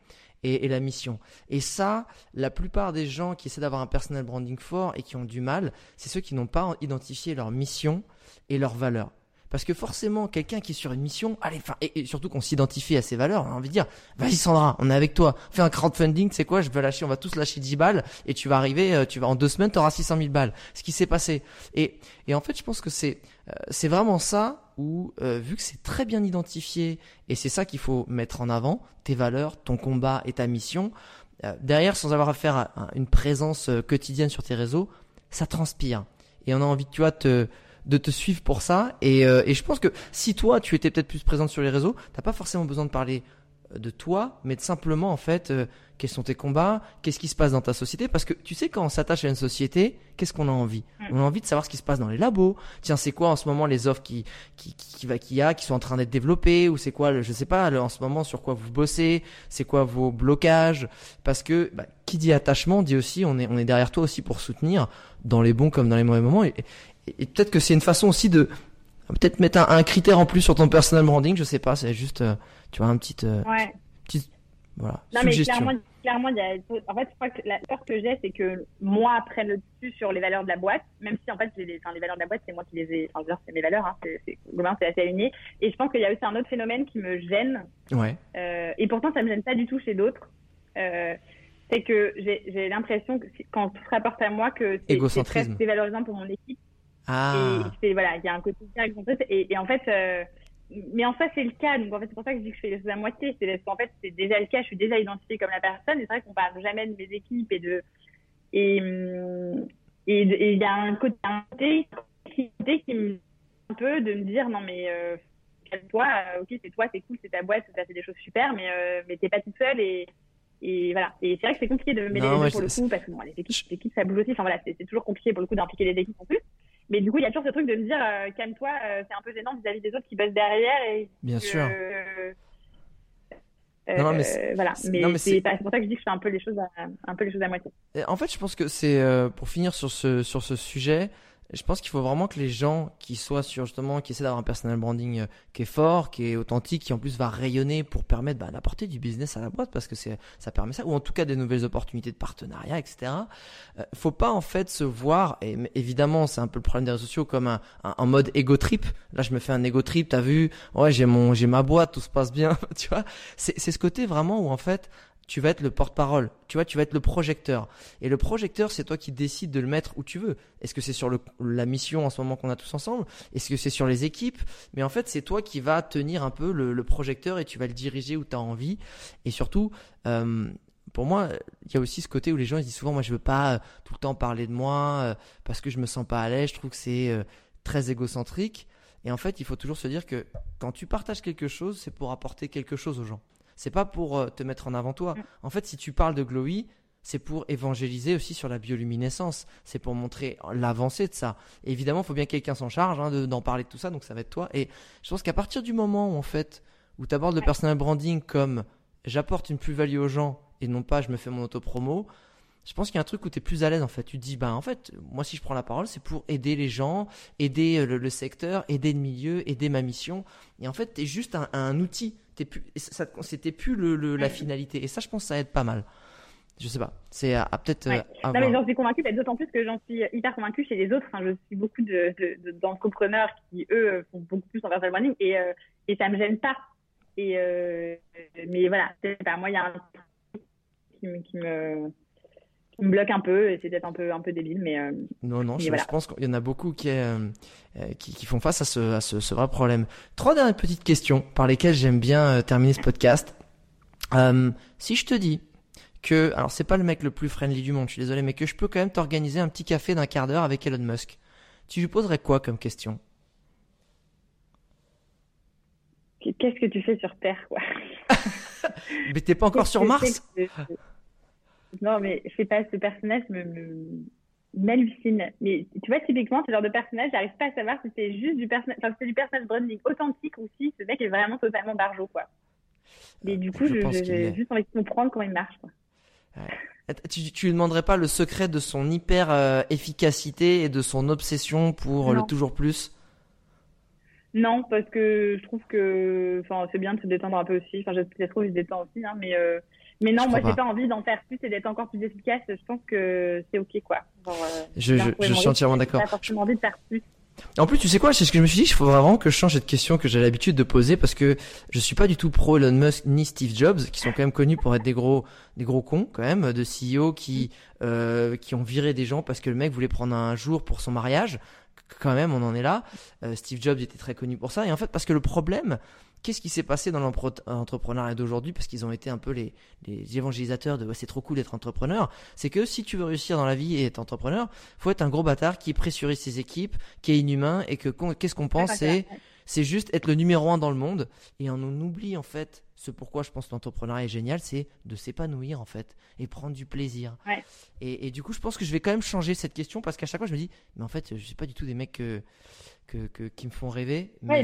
B: Et, la mission. Et ça, la plupart des gens qui essaient d'avoir un personal branding fort et qui ont du mal, c'est ceux qui n'ont pas identifié leur mission et leurs valeurs. Parce que forcément, quelqu'un qui est sur une mission, allez, enfin, et, surtout qu'on s'identifie à ses valeurs, on a envie de dire, vas-y Sandra, on est avec toi, fais un crowdfunding, c'est quoi, je vais lâcher, on va tous lâcher 10 balles, et tu vas arriver, euh, tu vas, en deux semaines, tu auras 600 000 balles. Ce qui s'est passé. Et, et en fait, je pense que c'est, euh, c'est vraiment ça où, euh, vu que c'est très bien identifié, et c'est ça qu'il faut mettre en avant, tes valeurs, ton combat et ta mission, derrière, sans avoir à faire une présence quotidienne sur tes réseaux, ça transpire. Et on a envie, tu vois, de te suivre pour ça. Et, euh, et je pense que si toi, tu étais peut-être plus présente sur les réseaux, t'as pas forcément besoin de parler euh, de toi, mais de simplement en fait, euh, quels sont tes combats, qu'est-ce qui se passe dans ta société, parce que tu sais quand on s'attache à une société, qu'est-ce qu'on a envie? Mm. On a envie de savoir ce qui se passe dans les labos. Tiens, c'est quoi en ce moment les offres qui qui qui va qui y a, qui sont en train d'être développées, ou c'est quoi, je sais pas, en ce moment sur quoi vous bossez, c'est quoi vos blocages, parce que bah, qui dit attachement dit aussi on est on est derrière toi aussi pour soutenir dans les bons comme dans les mauvais moments et, et, peut-être que c'est une façon aussi de peut-être mettre un, critère en plus sur ton personal branding, je sais pas, c'est juste, euh, tu vois, un petit, euh,
C: ouais.
B: petit, voilà,
C: non, suggestion. Mais clairement, clairement, il y a, en fait, je crois que la peur que j'ai, c'est que moi prenne le dessus sur les valeurs de la boîte, même si en fait, les, enfin, les valeurs de la boîte, c'est moi qui les ai, enfin, c'est mes valeurs, hein, c'est, assez aligné. Et je pense qu'il y a aussi un autre phénomène qui me gêne.
B: Ouais.
C: Euh, et pourtant, ça me gêne pas du tout chez d'autres. Euh, c'est que j'ai, l'impression que quand tout se rapporte à moi que c'est, très dévalorisant pour mon équipe
B: ah.
C: Et voilà, il y a un côté direct et, et en fait, euh, mais en fait c'est le cas. Donc en fait, c'est pour ça que je dis que je fais les choses à moitié. C'est parce qu'en fait, c'est déjà le cas. Je suis déjà identifiée comme la personne. Et c'est vrai qu'on parle jamais de mes équipes et de et et il y a un côté, qui, qui me un peu de me dire non mais euh, toi, euh, ok c'est toi, c'est cool, c'est ta boîte, ça fait des choses super, mais euh, mais t'es pas toute seule et et voilà. Et c'est vrai que c'est compliqué de mêler les deux pour le coup parce que bon, les équipes, les équipes ça bouge aussi. Enfin voilà, c'est toujours compliqué pour le coup d'impliquer les équipes en plus. Mais du coup, il y a toujours ce truc de me dire, euh, calme-toi, euh, c'est un peu gênant vis-à-vis des autres qui bossent derrière. Et
B: Bien sûr.
C: Euh, non, mais voilà. Mais, c'est pour ça que je dis que je fais un peu les choses à, un peu les choses à moitié.
B: En fait, je pense que c'est pour finir sur ce sur ce sujet, je pense qu'il faut vraiment que les gens qui soient sur justement, qui essaient d'avoir un personal branding euh, qui est fort, qui est authentique, qui en plus va rayonner pour permettre bah, d'apporter du business à la boîte parce que ça permet ça, ou en tout cas des nouvelles opportunités de partenariat, etc. Euh, faut pas en fait se voir, et évidemment c'est un peu le problème des réseaux sociaux comme un, un, mode ego trip. Là je me fais un ego trip, t'as vu, ouais j'ai mon j'ai ma boîte, tout se passe bien, tu vois. C'est c'est ce côté vraiment où en fait tu vas être le porte-parole, tu vois, tu vas être le projecteur. Et le projecteur, c'est toi qui décides de le mettre où tu veux. Est-ce que c'est sur la mission en ce moment qu'on a tous ensemble? Est-ce que c'est sur les équipes? Mais en fait, c'est toi qui vas tenir un peu le, projecteur et tu vas le diriger où tu as envie. Et surtout, euh, pour moi, il y a aussi ce côté où les gens ils disent souvent, moi je veux pas euh, tout le temps parler de moi euh, parce que je me sens pas à l'aise, je trouve que c'est très égocentrique. Et en fait, il faut toujours se dire que quand tu partages quelque chose, c'est pour apporter quelque chose aux gens c'est pas pour euh, te mettre en avant toi. Mm. En fait, si tu parles de Glowy, c'est pour évangéliser aussi sur la bioluminescence. C'est pour montrer l'avancée de ça. évidemment, il faut bien que quelqu'un s'en charge hein, d'en parler de tout ça, donc ça va être toi. Et je pense qu'à partir du moment où en fait, où tu abordes le personal branding comme j'apporte une plus-value aux gens et non pas je me fais mon auto-promo, je pense qu'il y a un truc où tu es plus à l'aise en fait. Tu te dis, bah en fait, moi si je prends la parole, c'est pour aider les gens, aider euh, le, secteur, aider le milieu, aider ma mission. Et en fait, tu es juste un, outil. C'était plus le, la finalité. Et ça, je pense ça aide pas mal. Je sais pas. C'est à, peut-être.
C: Ouais. Euh, non, mais j'en suis convaincue, d'autant plus que j'en suis hyper convaincue chez les autres. Enfin, je suis beaucoup d'entrepreneurs de, qui, eux, font beaucoup plus en personal branding et, euh, et ça me gêne pas. Et, mais voilà, pas, moi, il y a un qui qui me me bloque un peu et c'est peut-être un peu un peu débile mais euh,
B: non non je, pense qu'il y en a beaucoup qui, euh, euh, qui, qui font face à ce à ce, ce, vrai problème. Trois dernières petites questions par lesquelles j'aime bien terminer ce podcast. Si je te dis que alors c'est pas le mec le plus friendly du monde je suis désolé mais que je peux quand même t'organiser un petit café d'un quart d'heure avec Elon Musk tu lui poserais quoi comme question?
C: Qu'est-ce que tu fais sur Terre quoi?
B: Mais t'es pas encore sur Mars?
C: Non, mais je sais pas, ce personnage me, m'hallucine. Mais tu vois, typiquement, ce genre de personnage, j'arrive pas à savoir si c'est juste du personnage, enfin, c'est du personnage branding authentique ou si ce mec est vraiment totalement barjot, quoi. Mais du coup, j'ai juste envie de comprendre comment il marche, quoi.
B: Tu, tu lui demanderais pas le secret de son hyper euh, efficacité et de son obsession pour le toujours plus?
C: Non, parce que je trouve que, enfin, c'est bien de se détendre un peu aussi. Enfin, je, trouve qu'il se détend aussi, hein, mais euh, Mais non, moi, j'ai pas envie d'en faire plus et d'être encore plus efficace. Je pense que c'est ok, quoi.
B: je, je, je suis entièrement d'accord. J'ai
C: forcément envie de faire plus.
B: En plus, tu sais quoi, c'est ce que je me suis dit, il faut vraiment que je change cette question que j'ai l'habitude de poser parce que je suis pas du tout pro Elon Musk ni Steve Jobs, qui sont quand même connus pour être des gros, des gros cons quand même, de CEO qui, euh, qui ont viré des gens parce que le mec voulait prendre un jour pour son mariage. Quand même, on en est là. Euh, Steve Jobs était très connu pour ça. Et en fait, parce que le problème, qu'est-ce qui s'est passé dans l'entrepreneuriat d'aujourd'hui? Parce qu'ils ont été un peu les, les évangélisateurs de c'est trop cool d'être entrepreneur. C'est que si tu veux réussir dans la vie et être entrepreneur, faut être un gros bâtard qui pressurise ses équipes, qui est inhumain et que qu'est-ce qu'on pense? C'est c'est juste être le numéro un dans le monde. Et on oublie en fait ce pourquoi je pense que l'entrepreneuriat est génial, c'est de s'épanouir en fait et prendre du plaisir. Et, du coup, je pense que je vais quand même changer cette question parce qu'à chaque fois, je me dis, mais en fait, je suis pas du tout des mecs que, que, qui me font rêver. Mais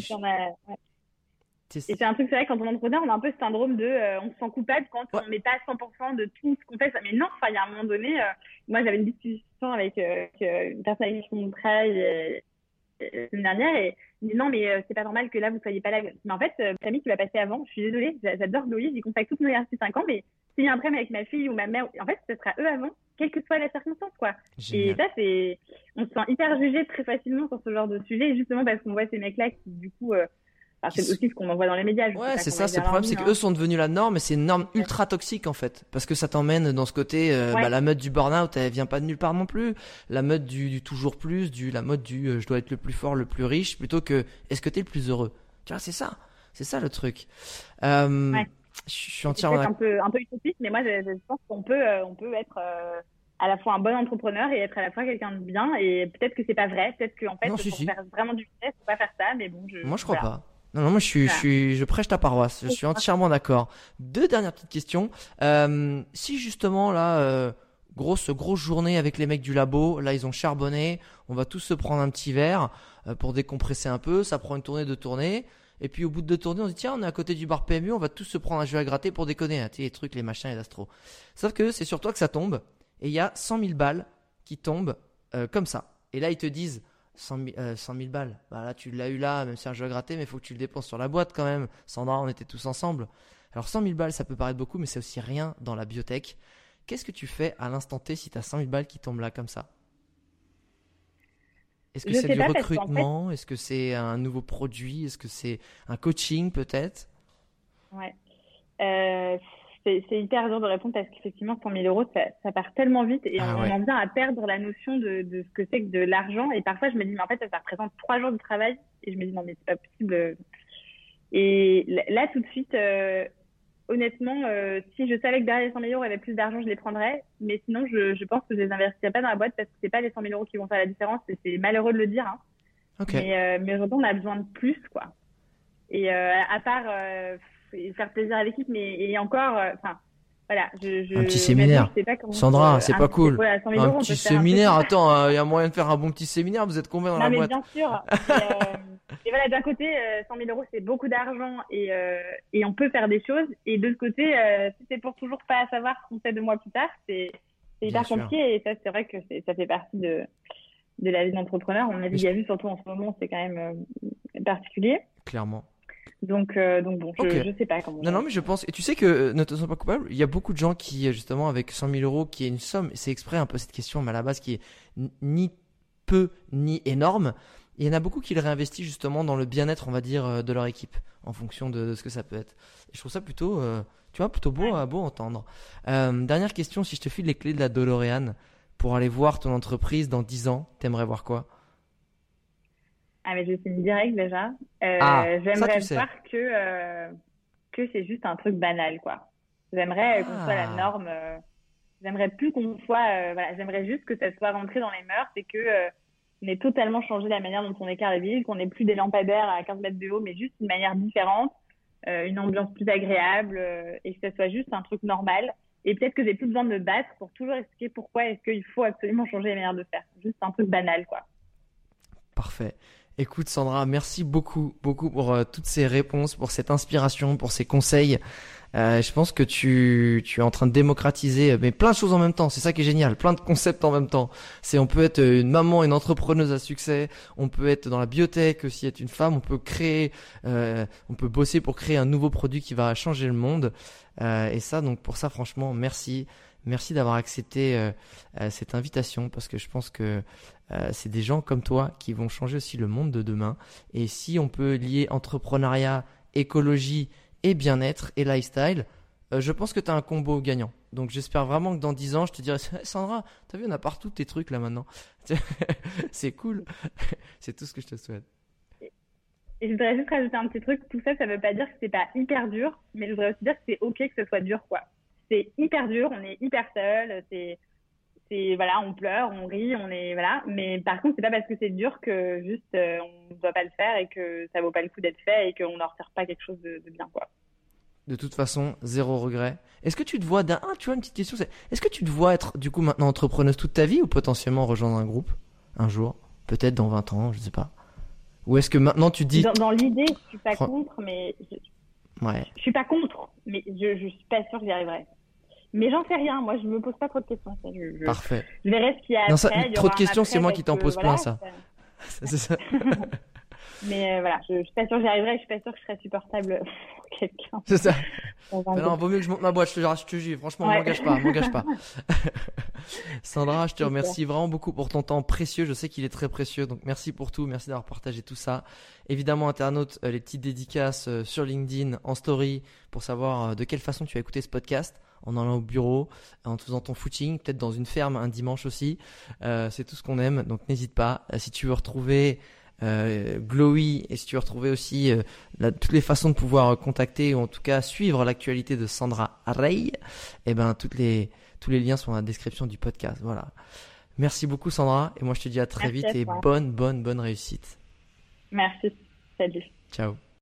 C: et c'est un truc, c'est vrai, quand on est entrepreneur, on a un peu ce syndrome de euh, on se sent coupable quand on met pas 100% de tout ce qu'on fait. Mais non, il y a un moment donné, euh, moi j'avais une discussion avec, euh, une personne avec qui on travaille la semaine dernière et il dit non, mais c'est pas normal que là vous soyez pas là. Mais en fait, Camille qui va passer avant, je suis désolée, j'adore Louise, j'y contacte toutes nos garçons depuis 5 ans, mais s'il y a un problème avec ma fille ou ma mère, en fait, ce sera eux avant, quelle que soit la circonstance, quoi. Et ça, c'est, on se sent hyper jugé très facilement sur ce genre de sujet, justement parce qu'on voit ces mecs-là qui, du coup, c'est aussi ce qu'on envoie dans les médias.
B: Ouais, c'est ça, c'est le problème, c'est qu'eux sont devenus la norme, et c'est une norme ultra toxique en fait, parce que ça t'emmène dans ce côté, euh, bah, la mode du burn-out, elle vient pas de nulle part non plus, la mode du, toujours plus, du la mode du euh, je dois être le plus fort, le plus riche, plutôt que est-ce que t'es le plus heureux? Tu vois, c'est ça, c'est ça le truc. Euh, Je suis entièrement.
C: C'est un peu un peu utopique, mais moi je, pense qu'on peut euh, on peut être à la fois un bon entrepreneur et être à la fois quelqu'un de bien, et peut-être que c'est pas vrai, peut-être qu'en fait pour faire vraiment du business, faut pas faire ça, mais bon, je.
B: Moi je crois pas. Non, non, moi je suis, je suis, je prêche ta paroisse. Je suis entièrement d'accord. Deux dernières petites questions. Euh, si justement là, euh, grosse, grosse journée avec les mecs du labo, là ils ont charbonné, on va tous se prendre un petit verre euh, pour décompresser un peu. Ça prend une tournée, de tournée. Et puis au bout de deux tournées, on se dit tiens, on est à côté du bar PMU, on va tous se prendre un jeu à gratter pour déconner, hein, les trucs, les machins et l'astro. Sauf que c'est sur toi que ça tombe, et il y a 100 000 balles qui tombent euh, comme ça. Et là ils te disent 100 000, euh, balles. Bah là, tu l'as eu là, même si un jeu à gratter, mais il faut que tu le dépenses sur la boîte quand même. Sandra, on était tous ensemble. Alors 100 000 balles, ça peut paraître beaucoup, mais c'est aussi rien dans la biotech. Qu'est-ce que tu fais à l'instant T si tu as 100 000 balles qui tombent là comme ça? Est-ce que c'est du recrutement? Est-ce que c'est un nouveau produit? Est-ce que c'est un coaching peut-être?
C: Ouais. Euh, c'est hyper dur de répondre parce qu'effectivement, 100 000 euros, ça, ça, part tellement vite et ah on, en vient à perdre la notion de, de ce que c'est que de l'argent. Et parfois, je me dis, mais en fait, ça, représente trois jours de travail. Et je me dis, non, mais c'est pas possible. Et là, tout de suite, euh, honnêtement, euh, si je savais que derrière les 100 000 euros, il y avait plus d'argent, je les prendrais. Mais sinon, je, je pense que je les investirais pas dans la boîte parce que c'est pas les 100 000 euros qui vont faire la différence. Et c'est malheureux de le dire. Hein. Mais, euh, mais aujourd'hui, on a besoin de plus, quoi. Et à part faire plaisir à l'équipe, mais et encore, euh, enfin. voilà, je, je,
B: un petit séminaire. Sandra, c'est pas cool. un petit séminaire. Attends, il euh, y a moyen de faire un bon petit séminaire. Vous êtes combien dans
C: non,
B: la
C: mais
B: boîte
C: Bien sûr. et, euh, et, voilà, d'un côté, 100 000 euros, c'est beaucoup d'argent et, et on peut faire des choses. Et de l'autre côté, si c'est pour toujours pas savoir ce qu'on fait deux mois plus tard, c'est hyper compliqué. Et ça, c'est vrai que ça fait partie de, de la vie d'entrepreneur. On a déjà vu, surtout en ce moment, c'est quand même particulier.
B: Clairement.
C: Donc, euh, donc bon, je, je sais pas comment.
B: Non, non, mais je pense. Et tu sais que, euh, ne te sens pas coupable, il y a beaucoup de gens qui, euh, justement, avec 100 000 euros, qui est une somme, c'est exprès un peu cette question, mais à la base, qui est ni peu ni énorme. il y en a beaucoup qui le réinvestissent justement dans le bien-être, on va dire, de leur équipe, en fonction de, ce que ça peut être. Et je trouve ça plutôt, tu vois, plutôt beau, à beau entendre. dernière question, si je te file les clés de la DeLorean pour aller voir ton entreprise dans 10 ans, t'aimerais voir quoi?
C: Ah, mais je signe direct déjà. Euh, ah, J'aimerais voir que, euh, que c'est juste un truc banal, quoi. J'aimerais qu'on soit la ah. norme. Euh, j'aimerais plus qu'on soit. Euh, voilà, j'aimerais juste que ça soit rentré dans les mœurs et que on ait totalement changé la manière dont on éclaire la ville, qu'on ait plus des lampadaires à 15 mètres de haut, mais juste une manière différente, une ambiance plus agréable et que ça soit juste un truc normal. Et peut-être que j'ai plus besoin de me battre pour toujours expliquer pourquoi est-ce qu'il faut absolument changer la manière de faire. Juste un truc banal, quoi.
B: Parfait. Écoute Sandra, merci beaucoup, beaucoup pour euh, toutes ces réponses, pour cette inspiration, pour ces conseils. Euh, je pense que tu, tu es en train de démocratiser, mais plein de choses en même temps. C'est ça qui est génial, plein de concepts en même temps. C'est on peut être une maman, une entrepreneuse à succès. On peut être dans la biotech aussi, être une femme. On peut créer, euh, on peut bosser pour créer un nouveau produit qui va changer le monde. Euh, et ça, donc pour ça, franchement, merci. Merci d'avoir accepté euh, euh, cette invitation parce que je pense que euh, c'est des gens comme toi qui vont changer aussi le monde de demain. Et si on peut lier entrepreneuriat, écologie et bien-être et lifestyle, je pense que tu as un combo gagnant. Donc j'espère vraiment que dans 10 ans, je te dirai Sandra, t'as vu, on a partout tes trucs là maintenant. c'est cool. c'est tout ce que je te souhaite.
C: Et je voudrais juste rajouter un petit truc. Tout ça, ça veut pas dire que c'est pas hyper dur, mais je voudrais aussi dire que c'est ok que ce soit dur, quoi c'est hyper dur, on est hyper seul, c'est c'est voilà, on pleure, on rit, on est voilà. Mais par contre, c'est pas parce que c'est dur que juste euh, on ne doit pas le faire et que ça vaut pas le coup d'être fait et qu'on n'en retire pas quelque chose de, bien quoi.
B: De toute façon, zéro regret. Est-ce que tu te vois d'un, ah, tu vois une petite question, est-ce que tu te vois être du coup maintenant entrepreneuse toute ta vie ou potentiellement rejoindre un groupe un jour, peut-être dans 20 ans, je sais pas. Ou est-ce que maintenant tu dis
C: dans, l'idée, je suis pas contre, mais je... ouais, je suis pas contre, mais je, je suis pas sûre que j'y arriverai. Mais j'en sais rien. Moi, je me pose pas trop de questions.
B: Parfait.
C: Je verrai ce qu'il y a après.
B: trop de questions, c'est moi qui t'en pose plein, ça. c'est ça.
C: Mais euh, voilà, je, je suis pas sûre que j'y arriverai. Je suis pas sûre que je serais supportable pour quelqu'un.
B: C'est ça. non, vaut mieux que je monte ma boîte. Je te, je te jure. Franchement, ouais. m'engage pas, m'engage pas. Sandra, je te remercie vraiment beaucoup pour ton temps précieux. Je sais qu'il est très précieux. Donc, merci pour tout. Merci d'avoir partagé tout ça. Évidemment, internaute, euh, les petites dédicaces euh, sur LinkedIn, en story, pour savoir de quelle façon tu as écouté ce podcast en allant au bureau, en faisant ton footing, peut-être dans une ferme un dimanche aussi. Euh, c'est tout ce qu'on aime, donc n'hésite pas. Euh, si tu veux retrouver euh, Glowy et si tu veux retrouver aussi euh, toutes les façons de pouvoir contacter ou en tout cas suivre l'actualité de Sandra Rey, eh ben toutes les tous les liens sont dans la description du podcast. Voilà. Merci beaucoup Sandra et moi je te dis à très vite et bonne bonne bonne réussite.
C: Merci. Salut.
B: Ciao.